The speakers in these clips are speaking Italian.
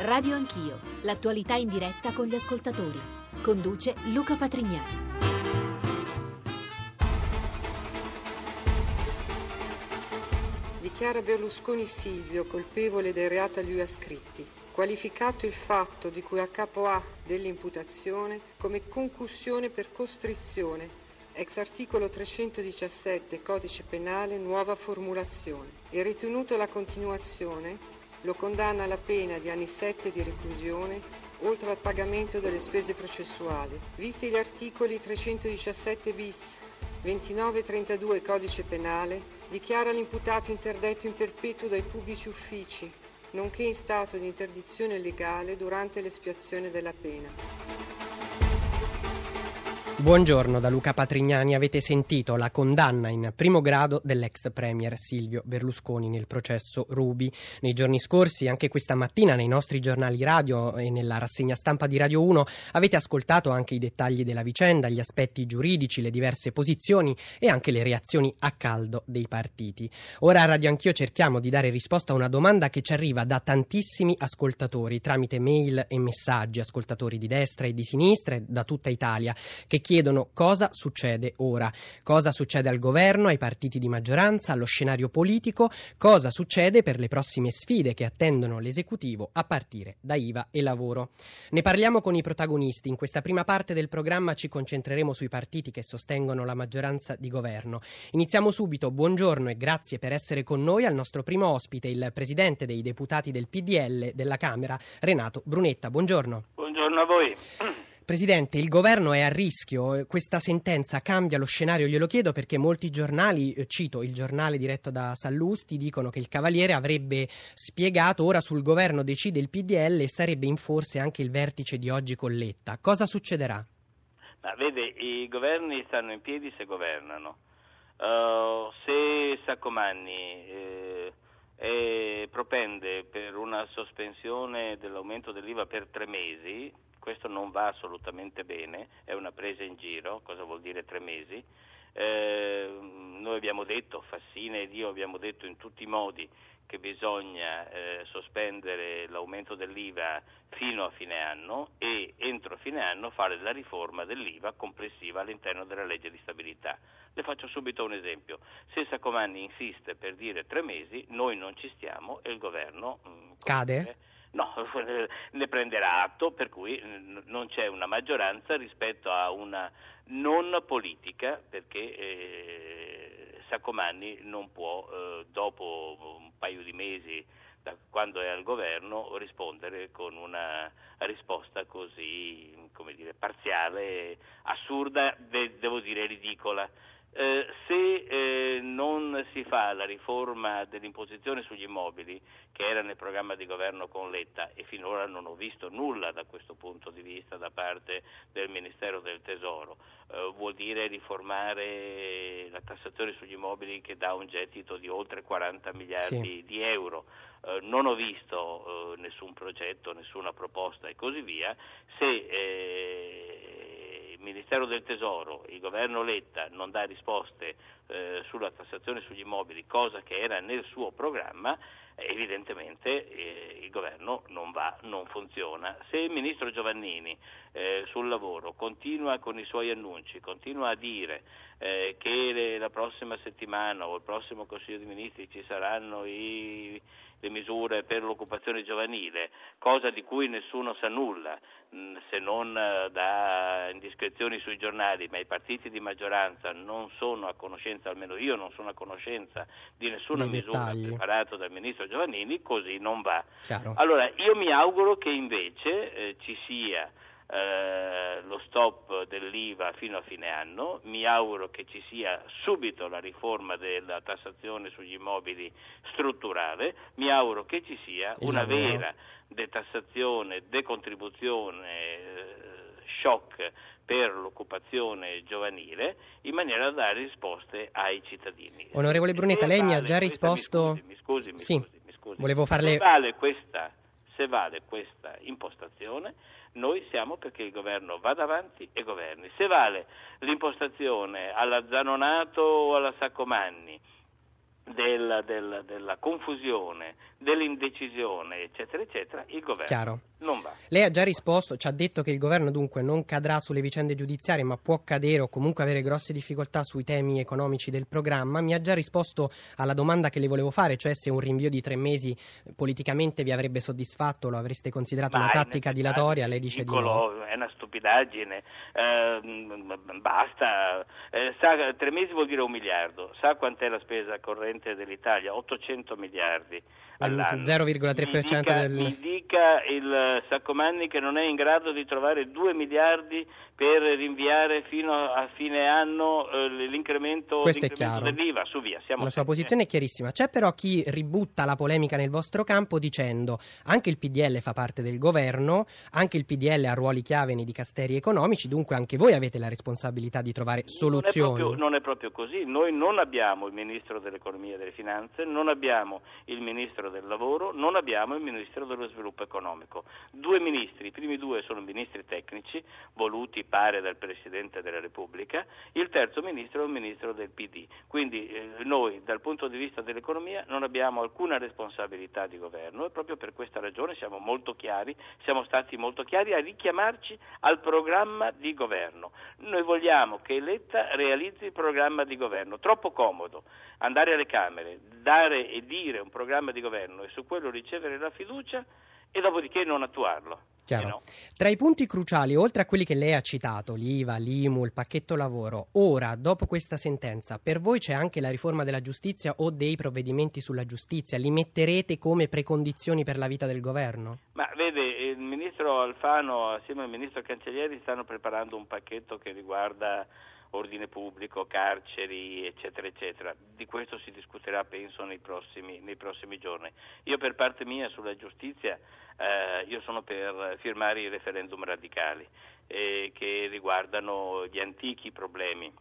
Radio Anch'io, l'attualità in diretta con gli ascoltatori. Conduce Luca Patrignani. Dichiara Berlusconi Silvio colpevole del reato a lui ascritti, qualificato il fatto di cui a capo A dell'imputazione come concussione per costrizione, ex articolo 317 Codice Penale, nuova formulazione, e ritenuto la continuazione lo condanna alla pena di anni 7 di reclusione, oltre al pagamento delle spese processuali. Visti gli articoli 317 bis, 29 e 32 Codice Penale, dichiara l'imputato interdetto in perpetuo dai pubblici uffici, nonché in stato di interdizione legale durante l'espiazione della pena. Buongiorno da Luca Patrignani. Avete sentito la condanna in primo grado dell'ex premier Silvio Berlusconi nel processo Rubi. Nei giorni scorsi, anche questa mattina, nei nostri giornali radio e nella rassegna stampa di Radio 1, avete ascoltato anche i dettagli della vicenda, gli aspetti giuridici, le diverse posizioni e anche le reazioni a caldo dei partiti. Ora a Radio Anch'io cerchiamo di dare risposta a una domanda che ci arriva da tantissimi ascoltatori tramite mail e messaggi, ascoltatori di destra e di sinistra e da tutta Italia, che chiedono cosa succede ora, cosa succede al governo, ai partiti di maggioranza, allo scenario politico, cosa succede per le prossime sfide che attendono l'esecutivo a partire da IVA e lavoro. Ne parliamo con i protagonisti. In questa prima parte del programma ci concentreremo sui partiti che sostengono la maggioranza di governo. Iniziamo subito. Buongiorno e grazie per essere con noi al nostro primo ospite, il presidente dei deputati del PDL della Camera, Renato Brunetta. Buongiorno. Buongiorno a voi. Presidente, il governo è a rischio, questa sentenza cambia lo scenario, glielo chiedo perché molti giornali, eh, cito il giornale diretto da Sallusti, dicono che il Cavaliere avrebbe spiegato ora sul governo decide il PDL e sarebbe in forse anche il vertice di oggi con Letta. Cosa succederà? Ma vede, i governi stanno in piedi se governano. Uh, se Saccomanni eh, è propende per una sospensione dell'aumento dell'IVA per tre mesi, questo non va assolutamente bene, è una presa in giro, cosa vuol dire tre mesi? Eh, noi abbiamo detto, Fassine ed io abbiamo detto in tutti i modi che bisogna eh, sospendere l'aumento dell'IVA fino a fine anno e entro fine anno fare la riforma dell'IVA complessiva all'interno della legge di stabilità. Le faccio subito un esempio. Se Saccomanni insiste per dire tre mesi, noi non ci stiamo e il governo mh, mm, cade? Dire, No, ne prenderà atto, per cui non c'è una maggioranza rispetto a una non politica, perché eh, Saccomanni non può, eh, dopo un paio di mesi da quando è al governo, rispondere con una risposta così dire, parziale, assurda, de- devo dire ridicola. Eh, se eh, non si fa la riforma dell'imposizione sugli immobili, che era nel programma di governo con Letta, e finora non ho visto nulla da questo punto di vista da parte del Ministero del Tesoro, eh, vuol dire riformare la tassazione sugli immobili che dà un gettito di oltre 40 miliardi sì. di euro. Eh, non ho visto eh, nessun progetto, nessuna proposta e così via. Se Ministero del Tesoro, il governo Letta non dà risposte eh, sulla tassazione sugli immobili, cosa che era nel suo programma, evidentemente eh, il governo non va, non funziona. Se il ministro Giovannini eh, sul lavoro continua con i suoi annunci, continua a dire eh, che la prossima settimana o il prossimo Consiglio dei Ministri ci saranno i le misure per l'occupazione giovanile, cosa di cui nessuno sa nulla, mm, se non eh, da indiscrezioni sui giornali, ma i partiti di maggioranza non sono a conoscenza, almeno io non sono a conoscenza di nessuna Nei misura dettagli. preparata dal ministro Giovannini, così non va. Chiaro. Allora io mi auguro che invece eh, ci sia eh, lo stop dell'IVA fino a fine anno, mi auguro che ci sia subito la riforma della tassazione sugli immobili strutturale, mi auguro che ci sia una vera detassazione, decontribuzione, eh, shock per l'occupazione giovanile in maniera da dare risposte ai cittadini. Onorevole Brunetta, lei mi ha già risposto... Mi scusi, mi scusi, sì. mi scusi, mi scusi. Volevo farle... Se vale questa, se vale questa impostazione, noi siamo perché il governo vada avanti e governi. Se vale l'impostazione alla Zanonato o alla Saccomanni della, della, della, confusione, dell'indecisione, eccetera, eccetera, il governo Chiaro. Non va. Lei ha già risposto, ci ha detto che il governo dunque non cadrà sulle vicende giudiziarie, ma può cadere o comunque avere grosse difficoltà sui temi economici del programma. Mi ha già risposto alla domanda che le volevo fare, cioè se un rinvio di tre mesi eh, politicamente vi avrebbe soddisfatto, lo avreste considerato Ma una tattica dilatoria. Lei dice di no. È una stupidaggine, eh, basta. Eh, sa, tre mesi vuol dire un miliardo. Sa quant'è la spesa corrente dell'Italia? 800 miliardi all'anno. 0,3% mi dica, del... mi dica il Saccomanni che non è in grado di trovare 2 miliardi per rinviare fino a fine anno eh, l'incremento, l'incremento dell'IVA, su via. Siamo La sua sempre- posizione è chiarissima. C'è però chi ributta la polemica nel vostro campo dicendo anche il PDL fa parte del governo, anche il PDL ha ruoli chiave nei dicasteri economici, dunque anche voi avete la responsabilità di trovare soluzioni. Non è, proprio, non è proprio così, noi non abbiamo il Ministro dell'Economia e delle Finanze, non abbiamo il Ministro del Lavoro, non abbiamo il Ministro dello Sviluppo Economico. Due ministri, i primi due sono ministri tecnici, voluti pare dal Presidente della Repubblica, il terzo ministro è un ministro del PD. Quindi eh, noi dal punto di vista dell'economia non abbiamo alcuna responsabilità di governo e proprio per questa ragione siamo molto chiari, siamo stati molto chiari a richiamarci al programma di governo. Noi vogliamo che Letta realizzi il programma di governo. Troppo comodo andare alle Camere, dare e dire un programma di governo e su quello ricevere la fiducia e dopodiché non attuarlo. Chiaro. No. Tra i punti cruciali, oltre a quelli che lei ha citato, l'IVA, l'IMU, il pacchetto lavoro, ora, dopo questa sentenza, per voi c'è anche la riforma della giustizia o dei provvedimenti sulla giustizia? Li metterete come precondizioni per la vita del governo? Ma vede, il ministro Alfano assieme al ministro Cancellieri stanno preparando un pacchetto che riguarda ordine pubblico, carceri, eccetera, eccetera. Di questo si discuterà, penso, nei prossimi, nei prossimi giorni. Io per parte mia sulla giustizia, eh, io sono per firmare i referendum radicali eh, che riguardano gli antichi problemi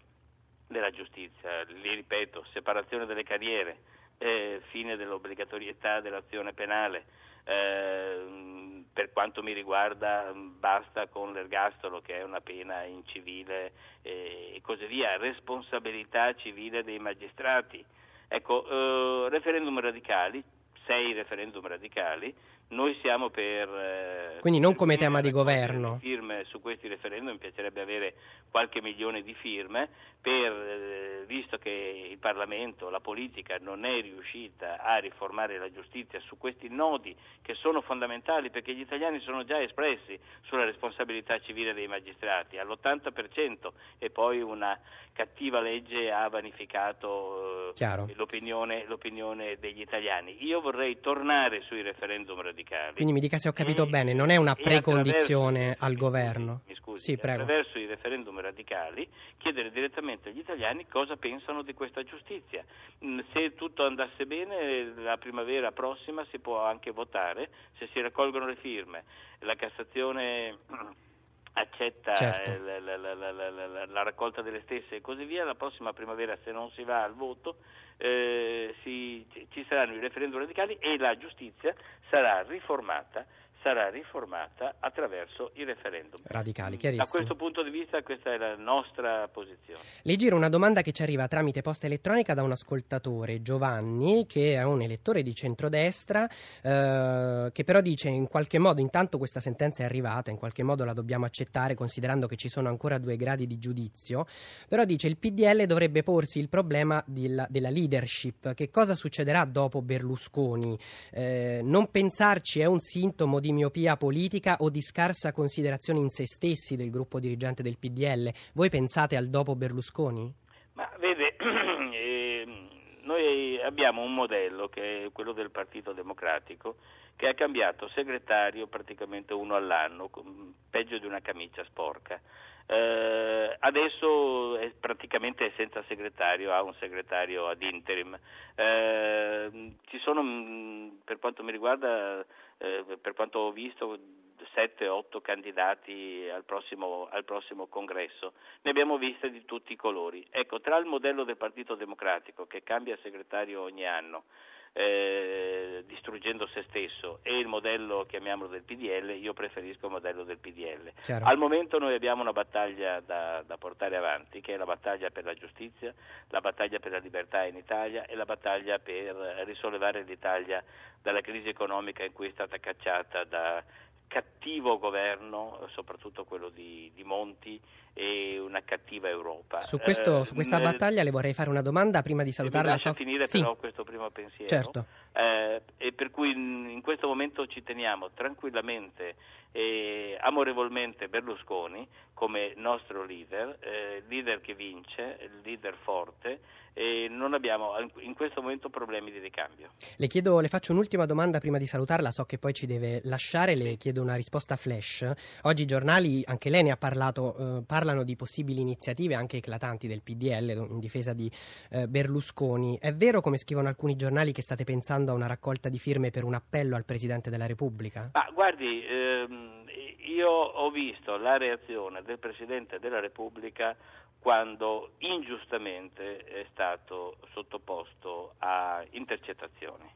della giustizia. Li ripeto, separazione delle carriere, eh, fine dell'obbligatorietà dell'azione penale. Eh, per quanto mi riguarda basta con l'ergastolo che è una pena incivile eh, e così via, responsabilità civile dei magistrati. Ecco, eh, referendum radicali, sei referendum radicali, noi siamo per... eh, Quindi non per come tema di governo. Firme su questi referendum, mi piacerebbe avere qualche milione di firme, per, eh, visto che il Parlamento, la politica non è riuscita a riformare la giustizia su questi nodi che sono fondamentali perché gli italiani sono già espressi sulla responsabilità civile dei magistrati all'80% e poi una cattiva legge ha vanificato eh, Chiaro. l'opinione, l'opinione degli italiani. Io vorrei tornare sui referendum radicali. Quindi mi dica se ho capito E- bene, non è una precondizione al governo. Mi scusi, Sì, prego. attraverso i referendum radicali chiedere direttamente agli italiani cosa pensano di questa giustizia. Mm, Se tutto andasse bene, la primavera prossima si può anche votare, se si raccolgono le firme. La Cassazione accetta Certo. la, la- la- la- raccolta delle stesse e così via, la prossima primavera se non si va al voto eh, si- ci saranno i referendum radicali e la giustizia sarà riformata sarà riformata attraverso i referendum. Radicali, Da chiarissimo. questo punto di vista questa è la nostra posizione. Le giro una domanda che ci arriva tramite posta elettronica da un ascoltatore, Giovanni, che è un elettore di centrodestra, eh, che però dice in qualche modo, intanto questa sentenza è arrivata, in qualche modo la dobbiamo accettare considerando che ci sono ancora due gradi di giudizio, però dice il PDL dovrebbe porsi il problema della, della leadership, che cosa succederà dopo Berlusconi? Eh, non pensarci è un sintomo di miopia politica o di scarsa considerazione in se stessi del gruppo dirigente del PDL? Voi pensate al dopo Berlusconi? Ma vede, eh, noi abbiamo un modello che è quello del Partito Democratico che ha cambiato segretario praticamente uno all'anno, peggio di una camicia sporca. Eh, adesso è praticamente senza segretario, ha un segretario ad interim. Eh, ci sono, mh, per quanto mi riguarda, eh, per quanto ho visto, 7-8 candidati al prossimo, al prossimo congresso. Ne abbiamo viste di tutti i colori. Ecco, tra il modello del Partito Democratico che cambia segretario ogni anno eh, distruggendo se stesso e il modello, chiamiamolo del PDL, io preferisco il modello del PDL. Chiaro. Al momento noi abbiamo una battaglia da, da, portare avanti, che è la battaglia per la giustizia, la battaglia per la libertà in Italia e la battaglia per risollevare l'Italia dalla crisi economica in cui è stata cacciata da cattivo governo, soprattutto quello di, di Monti, e una cattiva Europa. Su, questo, eh, su questa nel... battaglia le vorrei fare una domanda prima di salutarla. Mi so... finire sì. però questo primo pensiero. Certo. Eh, e per cui in questo momento ci teniamo tranquillamente e amorevolmente Berlusconi come nostro leader, eh, leader che vince, leader forte e non abbiamo in questo momento problemi di ricambio. Le, chiedo, le faccio un'ultima domanda prima di salutarla, so che poi ci deve lasciare, le chiedo una risposta flash. Oggi i giornali, anche lei ne ha parlato, eh, parlano di possibili iniziative anche eclatanti del PDL in difesa di eh, Berlusconi. È vero, come scrivono alcuni giornali, che state pensando a una raccolta di firme per un appello al Presidente della Repubblica? Ma guardi, ehm, io ho visto la reazione del Presidente della Repubblica quando ingiustamente è stato sottoposto a intercettazioni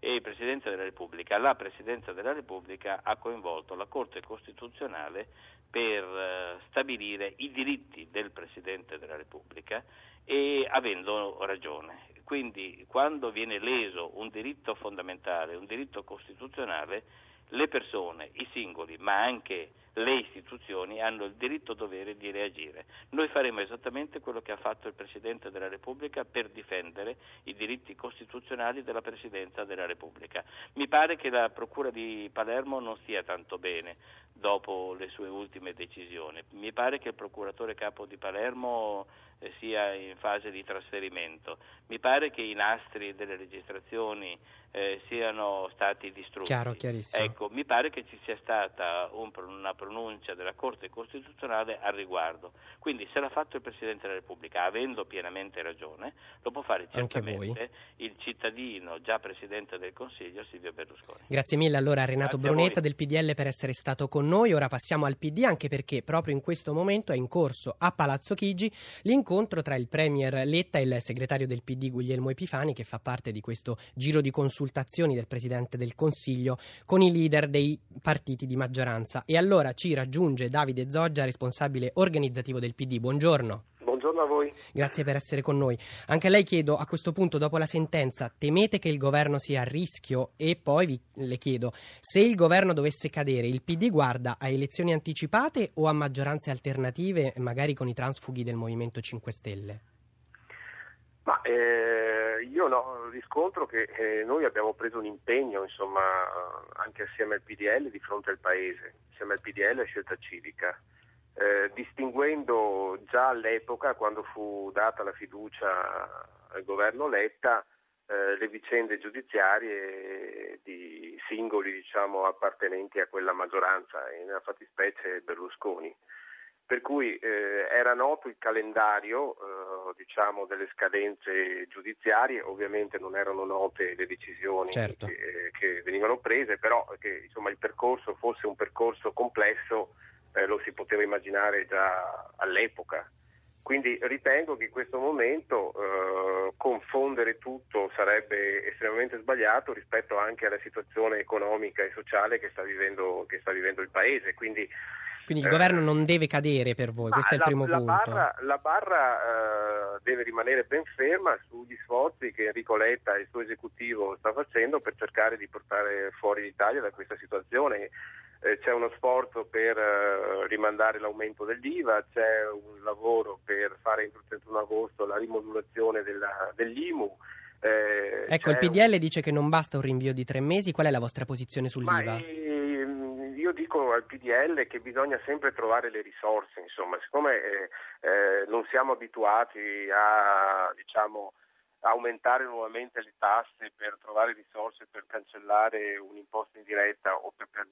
e il Presidente della Repubblica, la Presidenza della Repubblica ha coinvolto la Corte Costituzionale per eh, stabilire i diritti del Presidente della Repubblica e avendo ragione. Quindi quando viene leso un diritto fondamentale, un diritto costituzionale, le persone, i singoli, ma anche le istituzioni hanno il diritto dovere di reagire. Noi faremo esattamente quello che ha fatto il Presidente della Repubblica per difendere i diritti costituzionali della Presidenza della Repubblica. Mi pare che la Procura di Palermo non stia tanto bene dopo le sue ultime decisioni. Mi pare che il procuratore capo di Palermo eh, sia in fase di trasferimento. Mi pare che i nastri delle registrazioni eh, siano stati distrutti. Chiaro, chiarissimo. Ecco, mi pare che ci sia stata un, una pronuncia della Corte Costituzionale al riguardo. Quindi se l'ha fatto il Presidente della Repubblica, avendo pienamente ragione, lo può fare certamente il cittadino già Presidente del Consiglio Silvio Berlusconi. Grazie mille allora a Renato Grazie Brunetta del PDL per essere stato con noi. Ora passiamo al PD anche perché proprio in questo momento è in corso a Palazzo Chigi l'incontro tra il Premier Letta e il segretario del PD Guglielmo Epifani che fa parte di questo giro di consultazioni del Presidente del Consiglio con i leader dei partiti di maggioranza. E allora ci raggiunge Davide Zoggia, responsabile organizzativo del PD. Buongiorno. Buongiorno a voi. Grazie per essere con noi. Anche a lei chiedo a questo punto, dopo la sentenza, temete che il governo sia a rischio? E poi vi, le chiedo, se il governo dovesse cadere, il PD guarda a elezioni anticipate o a maggioranze alternative, magari con i transfughi del Movimento 5 Stelle? Ma eh, io no, riscontro che eh, noi abbiamo preso un impegno, insomma, anche assieme al PDL di fronte al Paese, assieme al PDL a Scelta Civica eh, distinguendo già all'epoca, quando fu data la fiducia al governo Letta, eh, le vicende giudiziarie di singoli diciamo, appartenenti a quella maggioranza, e nella fattispecie Berlusconi. Per cui eh, era noto il calendario eh, diciamo, delle scadenze giudiziarie, ovviamente non erano note le decisioni certo. che, che, venivano prese, però che insomma, il percorso fosse un percorso complesso eh, lo si poteva immaginare già all'epoca. Quindi ritengo che in questo momento eh, confondere tutto sarebbe estremamente sbagliato rispetto anche alla situazione economica e sociale che sta vivendo, che sta vivendo il Paese. Quindi, Quindi il eh, governo non deve cadere per voi, questo è il la, primo la punto. Barra, la barra eh, deve rimanere ben ferma sugli sforzi che Enrico Letta e il suo esecutivo sta facendo per cercare di portare fuori l'Italia da questa situazione eh, c'è uno sforzo per eh, rimandare l'aumento dell'IVA, c'è un lavoro per fare entro il 31 agosto la rimodulazione della, dell'IMU. Eh, ecco, il PDL un... dice che non basta un rinvio di tre mesi, qual è la vostra posizione sull'IVA? Ehm, io dico al PDL che bisogna sempre trovare le risorse, insomma, siccome eh, non siamo abituati a diciamo, aumentare nuovamente le tasse per trovare risorse per cancellare un'imposta indiretta o per, per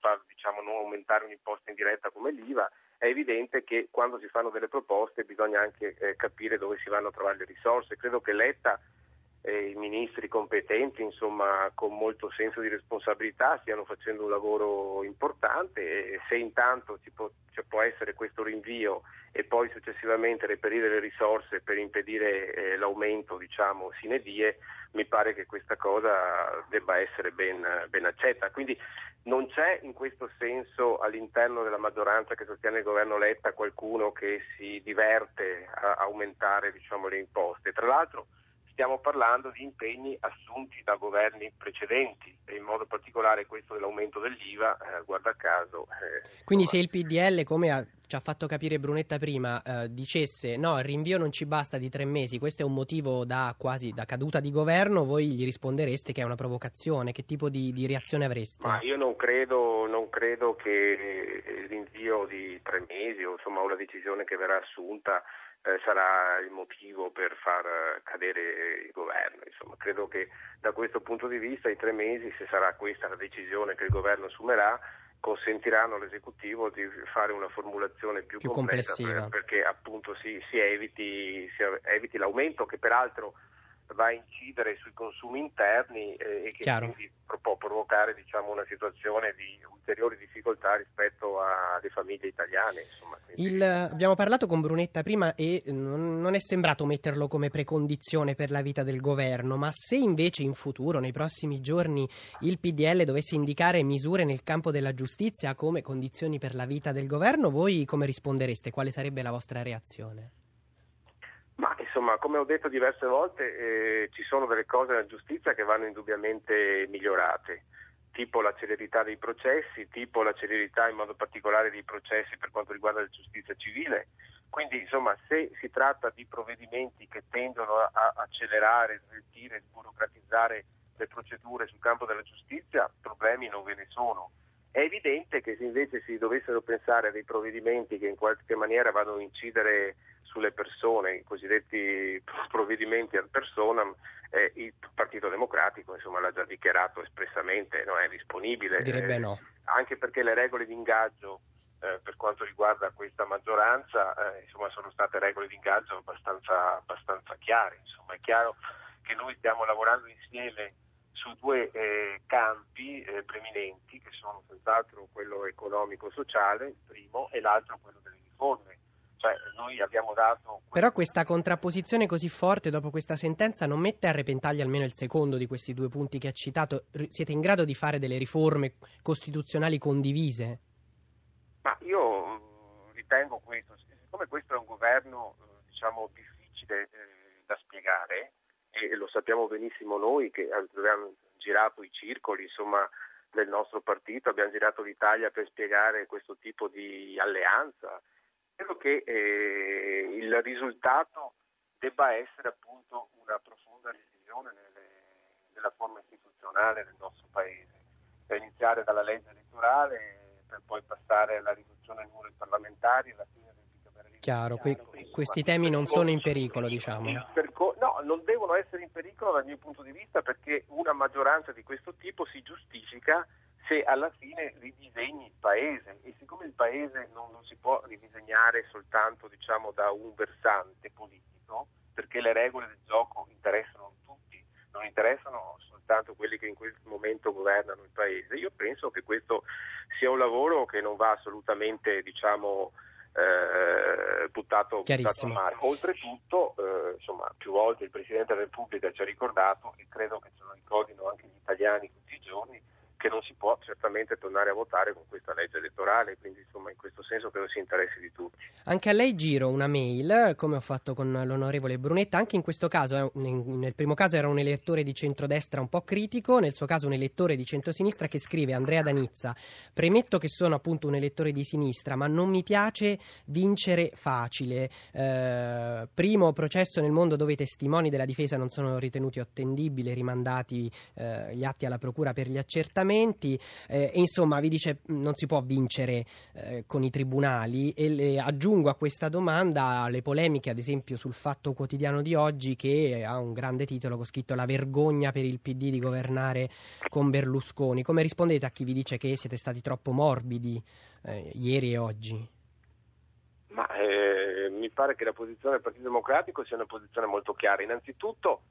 far diciamo, non aumentare un'imposta indiretta come l'IVA, è evidente che quando si fanno delle proposte bisogna anche eh, capire dove si vanno a trovare le risorse. Credo che Letta i ministri competenti, insomma, con molto senso di responsabilità, stiano facendo un lavoro importante e se intanto ci può, ci può essere questo rinvio e poi successivamente reperire le risorse per impedire eh, l'aumento, diciamo, sine die, mi pare che questa cosa debba essere ben, ben accetta. Quindi non c'è in questo senso all'interno della maggioranza che sostiene il governo Letta qualcuno che si diverte a aumentare diciamo, le imposte. Tra l'altro stiamo parlando di impegni assunti da governi precedenti e in modo particolare questo dell'aumento dell'IVA, eh, guarda caso. Eh, Quindi se il PDL, come ha, ci ha fatto capire Brunetta prima, eh, dicesse no, il rinvio non ci basta di tre mesi, questo è un motivo da quasi da caduta di governo, voi gli rispondereste che è una provocazione, che tipo di, di reazione avreste? Ma io non credo, non credo che il rinvio di tre mesi o insomma una decisione che verrà assunta eh, sarà il motivo per far eh, cadere il governo. Insomma, credo che da questo punto di vista i tre mesi, se sarà questa la decisione che il governo assumerà, consentiranno all'esecutivo di fare una formulazione più, più complessiva per, perché appunto si, si, eviti, si eviti l'aumento che peraltro va a incidere sui consumi interni eh, e che Chiaro. quindi può provocare diciamo, una situazione di ulteriori difficoltà rispetto alle famiglie italiane. Insomma, Il, abbiamo parlato con Brunetta prima e non, non, è sembrato metterlo come precondizione per la vita del governo, ma se invece in futuro, nei prossimi giorni, il PDL dovesse indicare misure nel campo della giustizia come condizioni per la vita del governo, voi come rispondereste? Quale sarebbe la vostra reazione? Ma insomma, come ho detto diverse volte, eh, ci sono delle cose nella giustizia che vanno indubbiamente migliorate, tipo la celerità dei processi, tipo la celerità in modo particolare dei processi per quanto riguarda la giustizia civile. Quindi, insomma, se si tratta di provvedimenti che tendono a accelerare, sveltire, sburocratizzare le procedure sul campo della giustizia, problemi non ve ne sono. È evidente che se invece si dovessero pensare a dei provvedimenti che in qualche maniera vanno a incidere sulle persone, i cosiddetti provvedimenti ad personam, eh, il Partito Democratico insomma, l'ha già dichiarato espressamente, non è disponibile. Direbbe eh, no. Anche perché le regole di ingaggio eh, per quanto riguarda questa maggioranza eh, insomma, sono state regole di ingaggio abbastanza, abbastanza chiare. Insomma, è chiaro che noi stiamo lavorando insieme su due eh, campi eh, preminenti che sono senz'altro quello economico-sociale, il primo, e l'altro quello delle riforme cioè, noi abbiamo dato... Però questa contrapposizione così forte dopo questa sentenza non mette a repentaglio almeno il secondo di questi due punti che ha citato? Siete in grado di fare delle riforme costituzionali condivise? Ma io mm, ritengo questo, siccome questo è un governo eh, diciamo difficile eh, da spiegare e lo sappiamo benissimo noi che abbiamo girato i circoli insomma, del nostro partito, abbiamo girato l'Italia per spiegare questo tipo di alleanza credo che eh, il risultato debba essere appunto una profonda revisione della forma istituzionale del nostro Paese, per iniziare dalla legge elettorale, per poi passare alla riduzione del numero di parlamentari, alla fine. Chiaro, que- questi temi non sono in pericolo, diciamo. No, non devono essere in pericolo dal mio punto di vista perché una maggioranza di questo tipo si giustifica se alla fine ridisegni il paese e siccome il paese non, non si può ridisegnare soltanto diciamo, da un versante politico, perché le regole del gioco interessano tutti, non interessano soltanto quelli che in quel momento governano il paese, io penso che questo sia un lavoro che non va assolutamente diciamo, eh, buttato, buttato a mare. Oltretutto, eh, insomma, più volte il Presidente della Repubblica ci ha ricordato e credo che ce lo ricordino anche gli italiani tutti i giorni che non si può certamente tornare a votare con questa legge elettorale, quindi insomma in questo senso credo sia interesse di tutti. Anche a lei giro una mail, come ho fatto con l'onorevole Brunetta, anche in questo caso, eh, nel primo caso era un elettore di centrodestra un po' critico, nel suo caso un elettore di centrosinistra che scrive Andrea Danizza, premetto che sono appunto un elettore di sinistra, ma non mi piace vincere facile. Eh, primo processo nel mondo dove i testimoni della difesa non sono ritenuti attendibili, rimandati eh, gli atti alla procura per gli accertamenti eh, e insomma vi dice non si può vincere eh, con i tribunali. E le, aggiungo a questa domanda le polemiche ad esempio sul Fatto Quotidiano di oggi che ha un grande titolo con scritto la vergogna per il PD di governare con Berlusconi. Come rispondete a chi vi dice che siete stati troppo morbidi eh, ieri e oggi? Ma eh, mi pare che la posizione del Partito Democratico sia una posizione molto chiara. Innanzitutto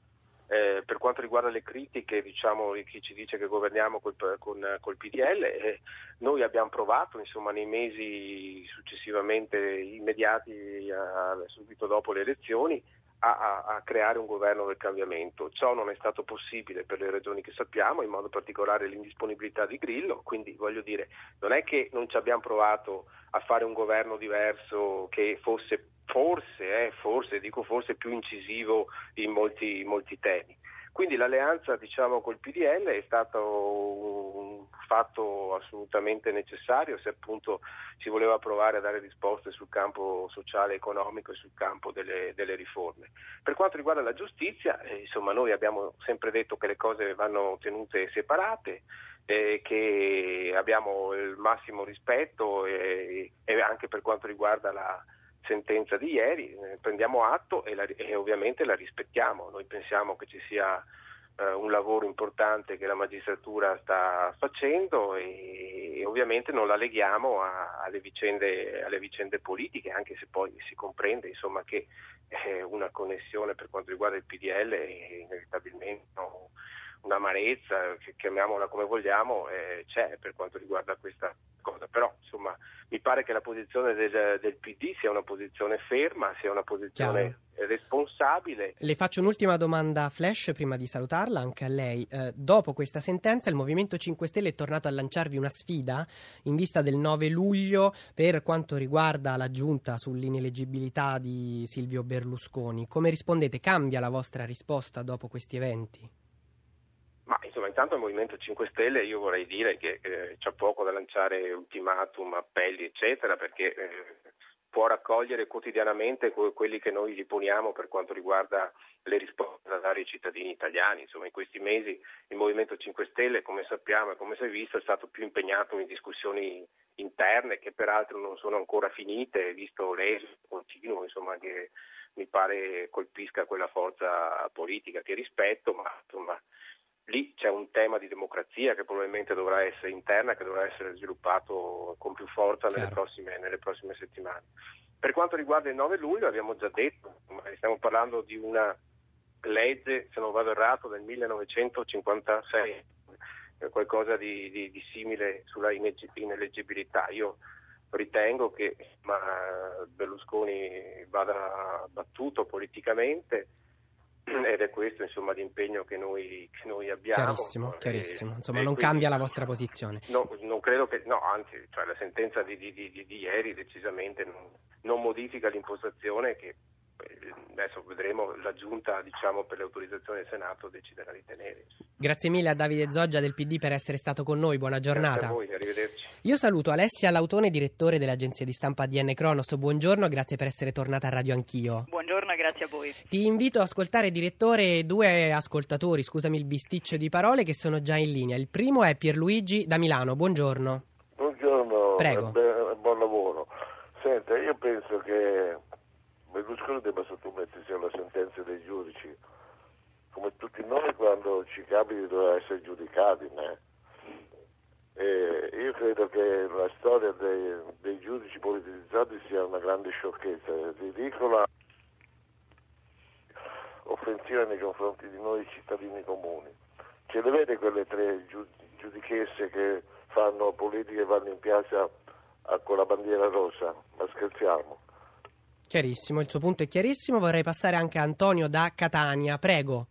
Eh, per quanto riguarda le critiche, diciamo, chi ci dice che governiamo col, con, col PDL, eh, noi abbiamo provato insomma, nei mesi successivamente immediati, a, subito dopo le elezioni, a, a, creare un governo del cambiamento. Ciò non è stato possibile per le ragioni che sappiamo, in modo particolare l'indisponibilità di Grillo, quindi voglio dire, non è che non ci abbiamo provato a fare un governo diverso che fosse forse, eh, forse, dico forse più incisivo in molti, in molti temi. Quindi l'alleanza diciamo, col PDL è stato un fatto assolutamente necessario se appunto si voleva provare a dare risposte sul campo sociale economico e sul campo delle, delle riforme. Per quanto riguarda la giustizia, eh, insomma, noi abbiamo sempre detto che le cose vanno tenute separate, eh, che abbiamo il massimo rispetto e, e anche per quanto riguarda la, sentenza di ieri, eh, prendiamo atto e, la, e, ovviamente la rispettiamo. Noi pensiamo che ci sia eh, un lavoro importante che la magistratura sta facendo e, e ovviamente non la leghiamo a, alle, vicende, alle, vicende, politiche, anche se poi si comprende insomma, che eh, una connessione per quanto riguarda il PDL è inevitabilmente no, un'amarezza, chiamiamola come vogliamo, eh, c'è per quanto riguarda questa cosa. Però insomma mi pare che la posizione del, del PD sia una posizione ferma, sia una posizione Chiaro. responsabile. Le faccio un'ultima domanda flash prima di salutarla anche a lei. Eh, dopo questa sentenza il Movimento 5 Stelle è tornato a lanciarvi una sfida in vista del 9 luglio per quanto riguarda la giunta sull'ineleggibilità di Silvio Berlusconi. Come rispondete? Cambia la vostra risposta dopo questi eventi? Ma insomma, intanto il Movimento 5 Stelle io vorrei dire che eh, c'è poco da lanciare ultimatum, appelli, eccetera, perché eh, può raccogliere quotidianamente que- quelli che noi gli poniamo per quanto riguarda le risposte da dare ai cittadini italiani. Insomma, in questi mesi il Movimento 5 Stelle, come sappiamo e come si è visto, è stato più impegnato in discussioni interne che peraltro non sono ancora finite, visto l'esito continuo insomma, che mi pare colpisca quella forza politica che rispetto, ma insomma lì c'è un tema di democrazia che probabilmente dovrà essere interna, che dovrà essere sviluppato con più forza nelle prossime, nelle prossime, settimane. Per quanto riguarda il 9 luglio abbiamo già detto, stiamo parlando di una legge, se non vado errato, del 1956, qualcosa di, di, di simile sulla ineleggibilità. Io ritengo che ma, Berlusconi vada battuto politicamente ed è questo insomma, l'impegno che noi, che noi abbiamo. Chiarissimo, chiarissimo. Insomma, non quindi, cambia la vostra posizione. No, non credo che, no, anzi, cioè, la sentenza di, di, di, di ieri decisamente non, non modifica l'impostazione che adesso vedremo la giunta diciamo, per le autorizzazioni del Senato deciderà di tenere. Grazie mille a Davide Zoggia del PD per essere stato con noi, buona giornata. Grazie a voi, arrivederci. Io saluto Alessia Lautone, direttore dell'agenzia di stampa DN Cronos. Buongiorno, grazie per essere tornata a Radio Anch'io. Buongiorno, grazie a voi. Ti invito a ascoltare, direttore, due ascoltatori, scusami il bisticcio di parole, che sono già in linea. Il primo è Pierluigi da Milano, buongiorno. Buongiorno, Prego. buon lavoro. Senta, io penso che Berlusconi debba sottomettersi alla sentenza dei giudici, come tutti noi quando ci capita dover essere giudicati. Io credo che la storia dei, dei, giudici politizzati sia una grande sciocchezza, ridicola, offensiva nei confronti di noi cittadini comuni. Ce le vede quelle tre giudichesse che fanno politica e vanno in piazza con la bandiera rossa? Ma scherziamo. Chiarissimo, il suo punto è chiarissimo. Vorrei passare anche a Antonio da Catania. Prego.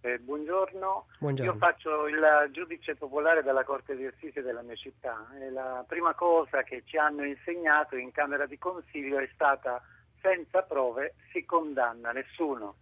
Eh, buongiorno. buongiorno. io faccio il giudice popolare della Corte di Assise della mia città e la prima cosa che ci hanno insegnato in Camera di Consiglio è stata senza prove si condanna nessuno.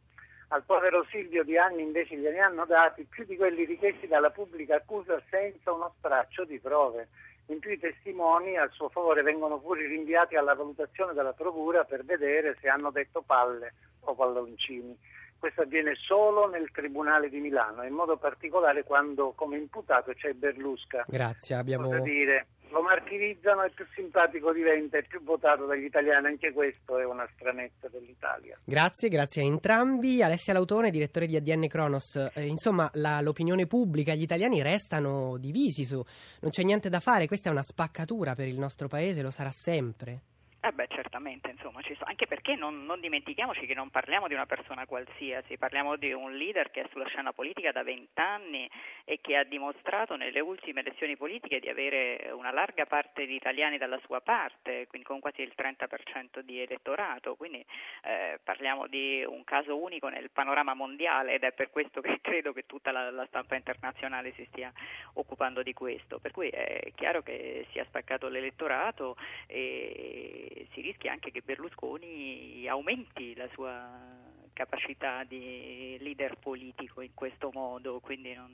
Al povero Silvio di anni invece gliene hanno dati più di quelli richiesti dalla pubblica accusa senza uno straccio di prove. In più i testimoni a suo favore vengono pure rinviati alla valutazione della procura per vedere se hanno detto palle o palloncini. Questo avviene solo nel Tribunale di Milano, in modo particolare quando come imputato c'è Berlusca. Grazie, abbiamo... Cosa dire? Lo martirizzano e più simpatico diventa e più votato dagli italiani, anche questo è una stranezza dell'Italia. Grazie, grazie a entrambi. Alessia Lautone, direttore di ADN Kronos. Eh, insomma, la, l'opinione pubblica, gli italiani restano divisi su... Non c'è niente da fare, questa è una spaccatura per il nostro paese, lo sarà sempre. Eh beh, certamente, insomma, so, anche perché non, non, dimentichiamoci che non parliamo di una persona qualsiasi, parliamo di un leader che è sulla scena politica da vent'anni e che ha dimostrato nelle ultime elezioni politiche di avere una larga parte di italiani dalla sua parte, quindi con quasi il 30% di elettorato, quindi eh, parliamo di un caso unico nel panorama mondiale ed è per questo che credo che tutta la, la stampa internazionale si stia occupando di questo, per cui è chiaro che si è spaccato l'elettorato e si rischia anche che Berlusconi aumenti la sua capacità di leader politico in questo modo, quindi non,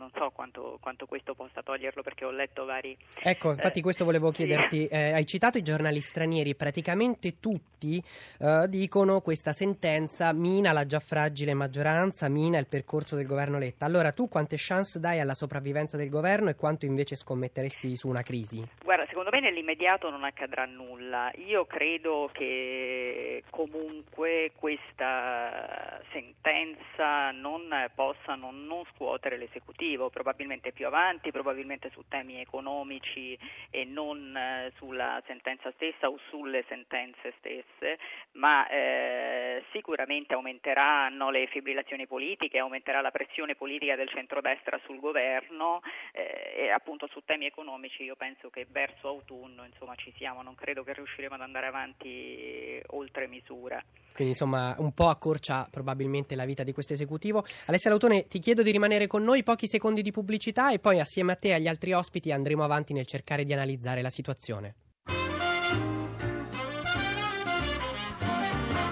non so quanto, quanto, questo possa toglierlo perché ho letto vari... Ecco, infatti eh, questo volevo chiederti, sì. eh, hai citato i giornali stranieri, praticamente tutti eh, dicono questa sentenza mina la già fragile maggioranza, mina il percorso del governo Letta. Allora tu quante chance dai alla sopravvivenza del governo e quanto invece scommetteresti su una crisi? Guarda, secondo me nell'immediato non accadrà nulla. Io credo che comunque questa sentenza non possa non, non scuotere l'esecutivo successivo, probabilmente più avanti, probabilmente su temi economici e non eh, sulla sentenza stessa o sulle sentenze stesse, ma eh, sicuramente aumenteranno le fibrillazioni politiche, aumenterà la pressione politica del centrodestra sul governo eh, e appunto su temi economici io penso che verso autunno insomma, ci siamo, non credo che riusciremo ad andare avanti oltre misura. Quindi insomma un po' accorcia probabilmente la vita di questo esecutivo. Alessia Lautone ti chiedo di rimanere con noi pochi secondi di pubblicità e poi assieme a te e agli altri ospiti andremo avanti nel cercare di analizzare la situazione.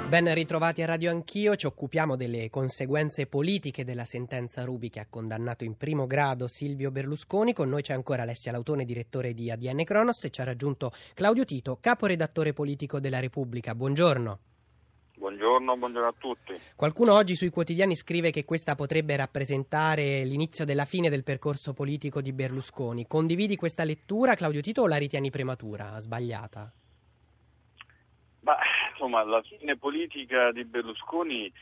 Ben ritrovati a Radio Anch'io, ci occupiamo delle conseguenze politiche della sentenza Rubi che ha condannato in primo grado Silvio Berlusconi. Con noi c'è ancora Alessia Lautone, direttore di ADN Cronos e ci ha raggiunto Claudio Tito, caporedattore politico della Repubblica. Buongiorno. Buongiorno, buongiorno, a tutti. Qualcuno oggi sui quotidiani scrive che questa potrebbe rappresentare l'inizio della fine del percorso politico di Berlusconi. Condividi questa lettura, Claudio Tito, o la ritieni prematura, sbagliata? Bah, insomma, la fine politica di Berlusconi,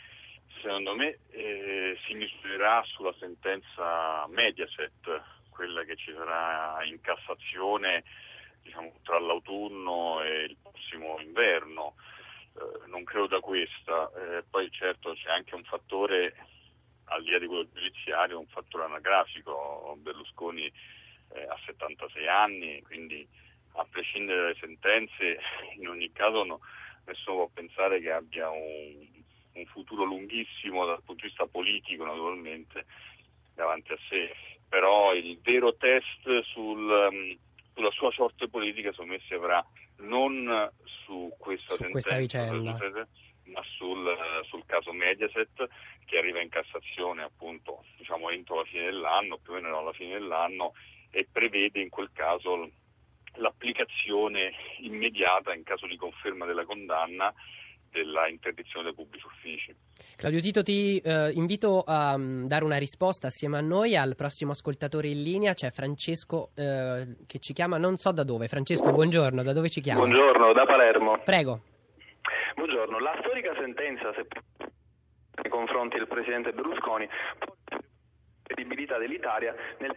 secondo me, eh, si misurerà sulla sentenza Mediaset, quella che ci sarà in Cassazione diciamo, tra l'autunno e il prossimo inverno. Eh, non credo da questa. Eh, poi certo c'è anche un fattore, al di là di quello giudiziario, un fattore anagrafico. Berlusconi eh, ha 76 anni, quindi a prescindere dalle sentenze, in ogni caso no, nessuno può pensare che abbia un, un futuro lunghissimo dal punto di vista politico naturalmente davanti a sé. Però il vero test sul, um, sulla sua sorte politica secondo me si avrà non questa su questa vicenda ma sul, sul, caso Mediaset che arriva in Cassazione appunto diciamo entro la fine dell'anno, più o meno alla fine dell'anno e prevede in quel caso l'applicazione immediata in caso di conferma della condanna della interdizione dai pubblici uffici. Claudio Tito, ti eh, invito a um, dare una risposta assieme a noi al prossimo ascoltatore in linea, c'è Francesco eh, che ci chiama non so da dove. Francesco, buongiorno, da dove ci chiama? Buongiorno, da Palermo. Prego. Buongiorno, la storica sentenza se nei confronti del presidente Berlusconi può la credibilità dell'Italia nel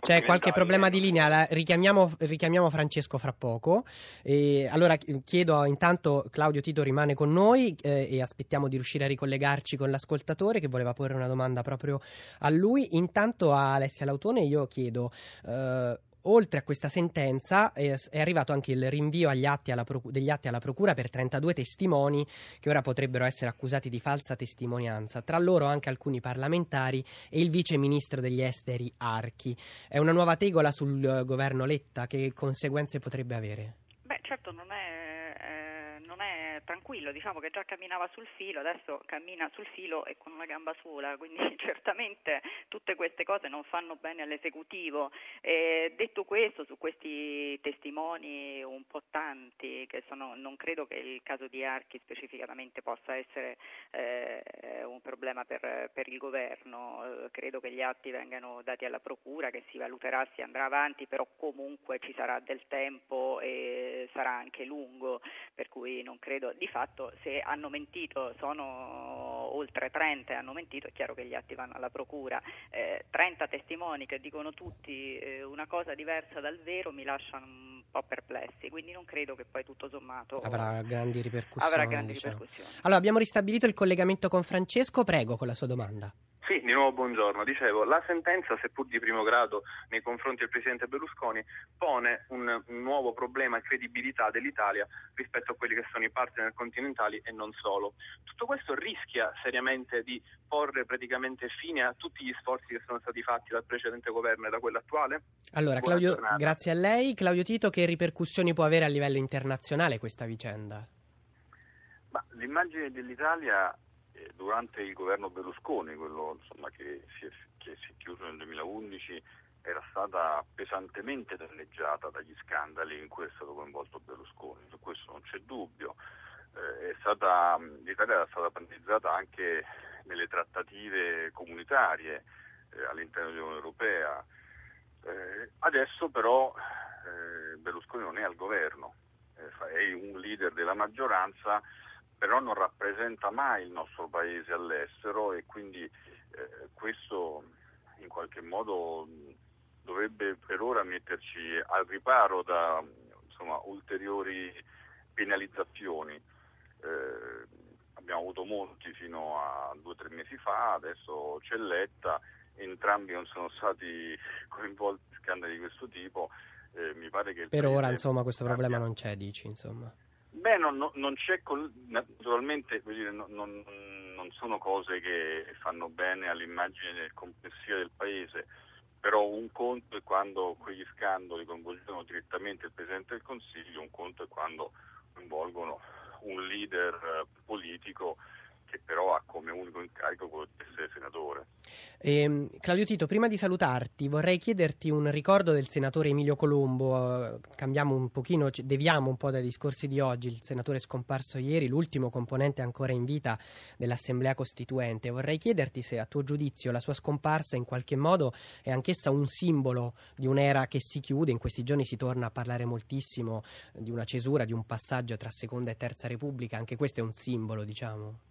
c'è qualche problema di linea, la richiamiamo, richiamiamo, Francesco fra poco. E allora chiedo intanto, Claudio Tito rimane con noi eh, e aspettiamo di riuscire a ricollegarci con l'ascoltatore che voleva porre una domanda proprio a lui. Intanto a Alessia Lautone io chiedo... Eh, oltre a questa sentenza è, è arrivato anche il rinvio atti proc- degli atti alla procura per 32 testimoni che ora potrebbero essere accusati di falsa testimonianza, tra loro anche alcuni parlamentari e il vice ministro degli esteri Archi. È una nuova tegola sul uh, governo Letta, che conseguenze potrebbe avere? Beh, certo non è, tranquillo, diciamo che già camminava sul filo, adesso cammina sul filo e con una gamba sola, quindi certamente tutte queste cose non fanno bene all'esecutivo. Eh, detto questo, su questi testimoni un po' tanti, che sono, non credo che il caso di Archi specificatamente possa essere eh, un problema per, per il governo, credo che gli atti vengano dati alla Procura, che si valuterà, si andrà avanti, però comunque ci sarà del tempo e sarà anche lungo, per cui non credo di fatto se hanno mentito, sono oltre 30 e hanno mentito, è chiaro che gli atti vanno alla procura. Eh, 30 testimoni che dicono tutti eh, una cosa diversa dal vero mi lasciano un po' perplessi, quindi non credo che poi tutto sommato avrà grandi ripercussioni. Avrà grandi diciamo. ripercussioni. Allora, abbiamo ristabilito il collegamento con Francesco, prego con la sua domanda. Sì, di nuovo buongiorno. Dicevo, la sentenza, seppur di primo grado nei confronti del Presidente Berlusconi, pone un, un nuovo problema di credibilità dell'Italia rispetto a quelli che sono i partner continentali e non solo. Tutto questo rischia seriamente di porre praticamente fine a tutti gli sforzi che sono stati fatti dal precedente governo e da quello attuale? Allora, Buona Claudio, giornata. grazie a lei. Claudio Tito, che ripercussioni può avere a livello internazionale questa vicenda? Ma l'immagine dell'Italia durante il governo Berlusconi, quello insomma, che, si è, che si è chiuso nel 2011, era stata pesantemente danneggiata dagli scandali in cui è stato coinvolto Berlusconi, su questo non c'è dubbio. Eh, stata, L'Italia era stata penalizzata anche nelle trattative comunitarie eh, all'interno dell'Unione Europea. Eh, adesso però eh, Berlusconi non è al governo, eh, è un leader della maggioranza, però non rappresenta mai il nostro paese all'estero e quindi eh, questo in qualche modo dovrebbe per ora metterci al riparo da insomma, ulteriori penalizzazioni. Eh, abbiamo avuto molti fino a due o tre mesi fa, adesso c'è Letta, entrambi non sono stati coinvolti in scandali di questo tipo. eh, mi pare che Per ora, insomma, questo abbia- problema non c'è, dici, insomma. Beh, non, non- c'è, col- naturalmente dire, non, non- non sono cose che fanno bene all'immagine complessiva del Paese, però un conto è quando quegli scandali coinvolgono direttamente il Presidente del Consiglio, un conto è quando coinvolgono un leader eh, politico che però ha come unico incarico quello di essere senatore. Ehm, Claudio Tito, prima di salutarti vorrei chiederti un ricordo del senatore Emilio Colombo, eh, cambiamo un pochino, deviamo un po' dai discorsi di oggi, il senatore scomparso ieri, l'ultimo componente ancora in vita dell'Assemblea Costituente. Vorrei chiederti se a tuo giudizio la sua scomparsa in qualche modo è anch'essa un simbolo di un'era che si chiude, in questi giorni si torna a parlare moltissimo di una cesura, di un passaggio tra Seconda e Terza Repubblica, anche questo è un simbolo, diciamo.